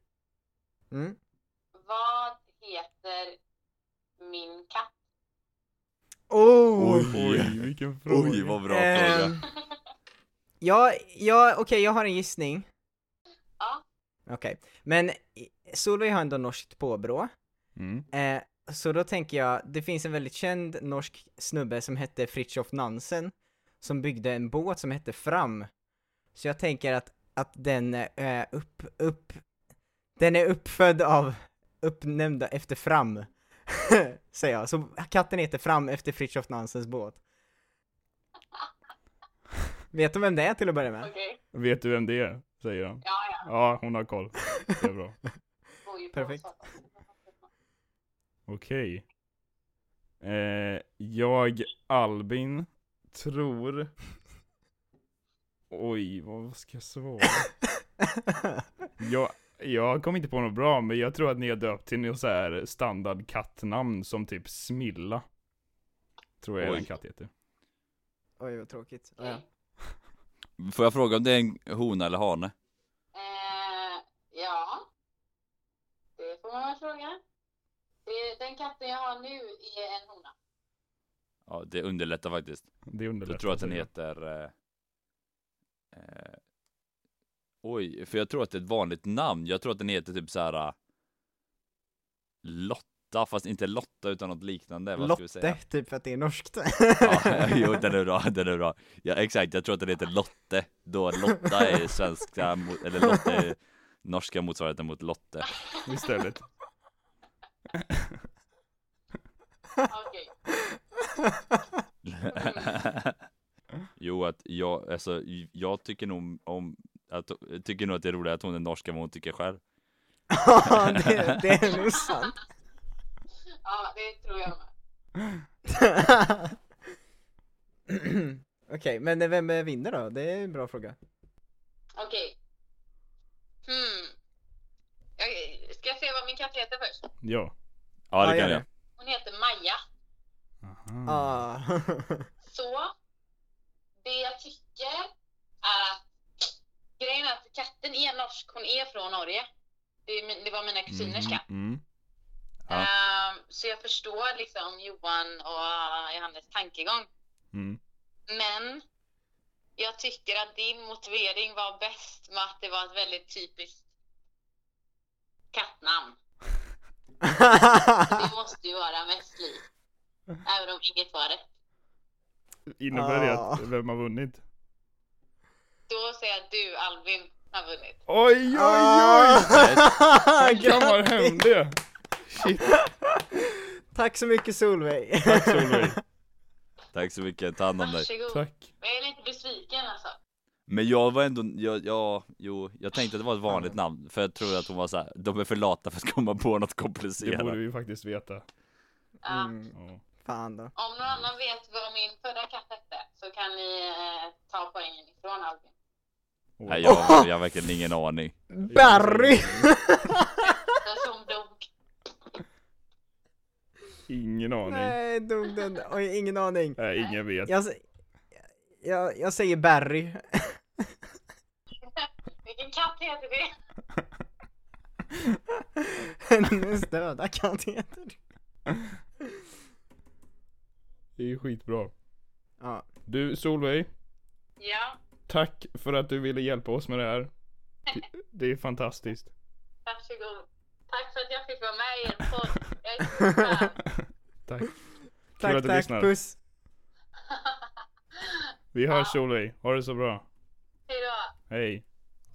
[SPEAKER 3] Mm.
[SPEAKER 4] Vad heter min katt?
[SPEAKER 3] Oh!
[SPEAKER 1] Oj.
[SPEAKER 2] Oj, vilken fråga.
[SPEAKER 1] Oj, vad bra
[SPEAKER 3] Ehm,
[SPEAKER 1] fråga.
[SPEAKER 3] Ja, ja okej jag har en gissning.
[SPEAKER 4] Ja.
[SPEAKER 3] Okej, men i- Solveig har ändå norskt påbrå.
[SPEAKER 2] Mm.
[SPEAKER 3] Eh, så då tänker jag, det finns en väldigt känd norsk snubbe som hette Fritjof Nansen, som byggde en båt som hette Fram. Så jag tänker att, att den är upp, upp, den är uppfödd av, uppnämnda efter Fram. Säger jag, så katten heter Fram efter Fritjof Nansens båt. Vet du vem det är till att börja med?
[SPEAKER 4] Okej.
[SPEAKER 2] Vet du vem det är? Säger han.
[SPEAKER 4] Ja, ja.
[SPEAKER 2] Ja, hon har koll. Det är bra.
[SPEAKER 3] Perfekt.
[SPEAKER 2] Okej. Eh, jag, Albin, tror... Oj, vad ska jag svara? Jag, jag kom inte på något bra, men jag tror att ni har döpt till något så här standard kattnamn som typ Smilla. Tror jag
[SPEAKER 1] Oj.
[SPEAKER 2] en katt heter.
[SPEAKER 3] Oj vad tråkigt. Ja, ja.
[SPEAKER 1] Får jag fråga om det är en hona eller hane?
[SPEAKER 4] Eh, ja. Det får man väl fråga. Det, den katten jag har nu är en hona.
[SPEAKER 1] Ja, det underlättar faktiskt.
[SPEAKER 2] Det underlättar.
[SPEAKER 1] Jag tror att den heter... Eh, eh, oj, för jag tror att det är ett vanligt namn. Jag tror att den heter typ så här eh, Lotta, fast inte Lotta utan något liknande. Vad ska vi säga?
[SPEAKER 3] Lotte, typ för att det är norskt.
[SPEAKER 1] Ja, jo, den är bra, den är bra. Ja, exakt, jag tror att den heter Lotte. Då Lotta är svenska, eller Lotte är norska motsvarigheten mot Lotte.
[SPEAKER 2] Istället.
[SPEAKER 4] Okej.
[SPEAKER 1] jo, att jag, alltså, jag tycker nog om, att, tycker nog att det är roligt att hon är norska vad hon tycker själv.
[SPEAKER 3] Ja, det, det är nog sant.
[SPEAKER 4] Ja, det tror jag med.
[SPEAKER 3] Okej, men vem vinner då? Det är en bra fråga.
[SPEAKER 4] Okej. Hmm. Jag- Ska jag säga vad min katt heter först?
[SPEAKER 2] Ja.
[SPEAKER 1] Ja, det
[SPEAKER 3] Ja,
[SPEAKER 1] kan jag.
[SPEAKER 4] Hon heter Maja.
[SPEAKER 2] Aha.
[SPEAKER 3] Ah.
[SPEAKER 4] Så, det jag tycker är att grejen är att katten är norsk, hon är från Norge. Det, det var mina kusiners katt.
[SPEAKER 2] Mm.
[SPEAKER 1] Ja.
[SPEAKER 4] Ehm, så jag förstår liksom Johan och Johannes tankegång.
[SPEAKER 2] Mm.
[SPEAKER 4] Men jag tycker att din motivering var bäst med att det var ett väldigt typiskt kattnamn. Det måste ju vara mest liv. Även om inget var rätt.
[SPEAKER 2] Innebär det
[SPEAKER 3] Ah.
[SPEAKER 2] att vem har vunnit?
[SPEAKER 4] Då säger jag att du Albin har vunnit.
[SPEAKER 2] Oj, oj,
[SPEAKER 3] Ah.
[SPEAKER 2] oj! Kammar hem det! Shit.
[SPEAKER 3] Tack så mycket Solveig.
[SPEAKER 2] Tack Solveig.
[SPEAKER 1] Tack så mycket, ta hand om dig.
[SPEAKER 4] Varsågod.
[SPEAKER 2] Tack.
[SPEAKER 4] Men jag är lite besviken alltså.
[SPEAKER 1] Men jag var ändå, jag, jag, jo, jag tänkte att det var ett vanligt namn, för jag tror att hon var så här, de är för lata för att komma på något
[SPEAKER 2] Det
[SPEAKER 1] komplicerat.
[SPEAKER 2] borde vi faktiskt veta.
[SPEAKER 4] Ja.
[SPEAKER 3] Mm,
[SPEAKER 2] Ja.
[SPEAKER 3] Fan då.
[SPEAKER 4] Om någon annan vet vad min förra katt hette så kan ni eh, ta poängen ifrån Albin.
[SPEAKER 2] Oj.
[SPEAKER 1] Nej, jag, jag har verkligen ingen aning.
[SPEAKER 3] Barry!
[SPEAKER 4] Som dog.
[SPEAKER 2] Ingen aning.
[SPEAKER 3] Nej, dog den. Oj, ingen aning.
[SPEAKER 2] Nej, ingen vet.
[SPEAKER 3] Jag, jag, jag säger Barry.
[SPEAKER 4] Vilken katt heter det?
[SPEAKER 3] Hennes döda katt heter det.
[SPEAKER 2] Det är ju skitbra.
[SPEAKER 3] Ja.
[SPEAKER 2] Du Solveig,
[SPEAKER 4] Ja,
[SPEAKER 2] tack för att du ville hjälpa oss med det här. Det- är fantastiskt.
[SPEAKER 4] varsågod. Tack för att jag fick vara med i er podd. Jag är så.
[SPEAKER 2] Tack. Kul
[SPEAKER 3] Tack,
[SPEAKER 2] att du
[SPEAKER 3] tack,
[SPEAKER 2] lyssnar.
[SPEAKER 3] puss.
[SPEAKER 2] Vi hörs Solveig. Ha det så bra.
[SPEAKER 4] Hej då.
[SPEAKER 2] Hej.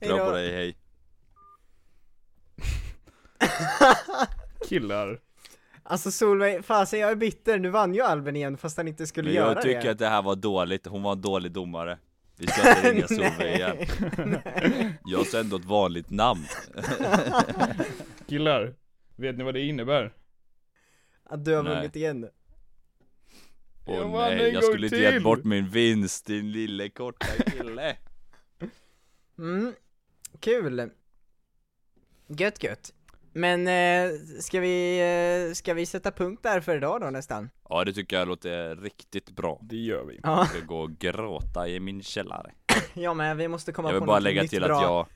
[SPEAKER 1] Kram
[SPEAKER 3] Hejdå.
[SPEAKER 1] på dig, hej.
[SPEAKER 2] Killar.
[SPEAKER 3] Alltså Solveig, fasen jag är bitter, nu vann ju Albin igen fast han inte skulle
[SPEAKER 1] Men
[SPEAKER 3] göra
[SPEAKER 1] jag tycker
[SPEAKER 3] det.
[SPEAKER 1] att det här var dåligt, hon var en dålig domare. Vi ska inte ringa Solveig igen. Jag sa ändå ett vanligt namn.
[SPEAKER 2] Killar. Vet ni vad det innebär?
[SPEAKER 3] Att du har
[SPEAKER 1] Nej.
[SPEAKER 3] vunnit igen.
[SPEAKER 1] Åh
[SPEAKER 2] Jag
[SPEAKER 1] nej, jag skulle inte gett bort min vinst, din lille korta kille.
[SPEAKER 3] Mm, kul. Gött gött. Men eh, ska vi, eh, ska vi sätta punkt där för idag då nästan?
[SPEAKER 1] Ja, det tycker jag låter riktigt bra.
[SPEAKER 2] Det gör vi.
[SPEAKER 3] Ja,
[SPEAKER 1] Jag ska gå och gråta i min källare.
[SPEAKER 3] ja men vi måste komma
[SPEAKER 1] Jag vill
[SPEAKER 3] på
[SPEAKER 1] bara
[SPEAKER 3] något
[SPEAKER 1] lägga
[SPEAKER 3] nytt
[SPEAKER 1] till
[SPEAKER 3] bra.
[SPEAKER 1] att jag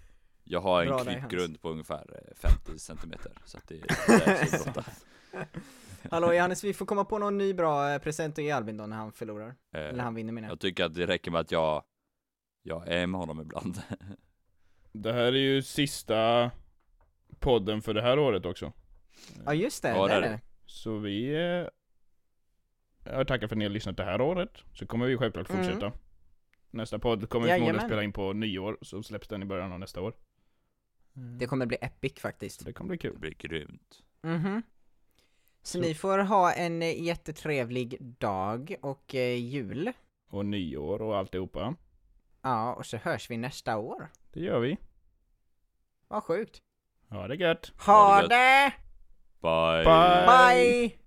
[SPEAKER 1] Jag har
[SPEAKER 3] Bra
[SPEAKER 1] en
[SPEAKER 3] där,
[SPEAKER 1] klippgrund på ungefär eh, 50 centimeter Så att det det är så gråta.
[SPEAKER 3] Hallå Johannes, vi får komma på någon ny bra eh, present att ge Albin då när han förlorar.
[SPEAKER 1] Eh,
[SPEAKER 3] Eller han vinner menar jag.
[SPEAKER 1] Jag tycker att det räcker med att jag Jag är med honom ibland
[SPEAKER 2] Det här är ju sista podden för det här året också.
[SPEAKER 3] Ja just det,
[SPEAKER 1] Ja,
[SPEAKER 3] det
[SPEAKER 1] det
[SPEAKER 3] är det.
[SPEAKER 2] Så vi eh, jag tackar för att ni har lyssnat det här året. Så kommer vi självklart
[SPEAKER 3] Mm.
[SPEAKER 2] fortsätta. Nästa podd kommer vi förmodligen spela in på nyår, så släpps den i början av nästa år.
[SPEAKER 3] Det kommer bli epic faktiskt.
[SPEAKER 2] Så det kommer bli
[SPEAKER 1] Det
[SPEAKER 2] kul.
[SPEAKER 1] blir grymt
[SPEAKER 3] Mhm. Så,
[SPEAKER 2] Så-
[SPEAKER 3] ni får ha en eh, jättetrevlig dag och eh, jul.
[SPEAKER 2] Och nyår och alltihopa.
[SPEAKER 3] Ja, och så hörs vi nästa år.
[SPEAKER 2] Det gör vi.
[SPEAKER 3] Vad sjukt.
[SPEAKER 2] Ha det gött.
[SPEAKER 3] Ha
[SPEAKER 1] Ha det gött.
[SPEAKER 3] det!
[SPEAKER 1] Bye
[SPEAKER 2] Bye.
[SPEAKER 3] Bye!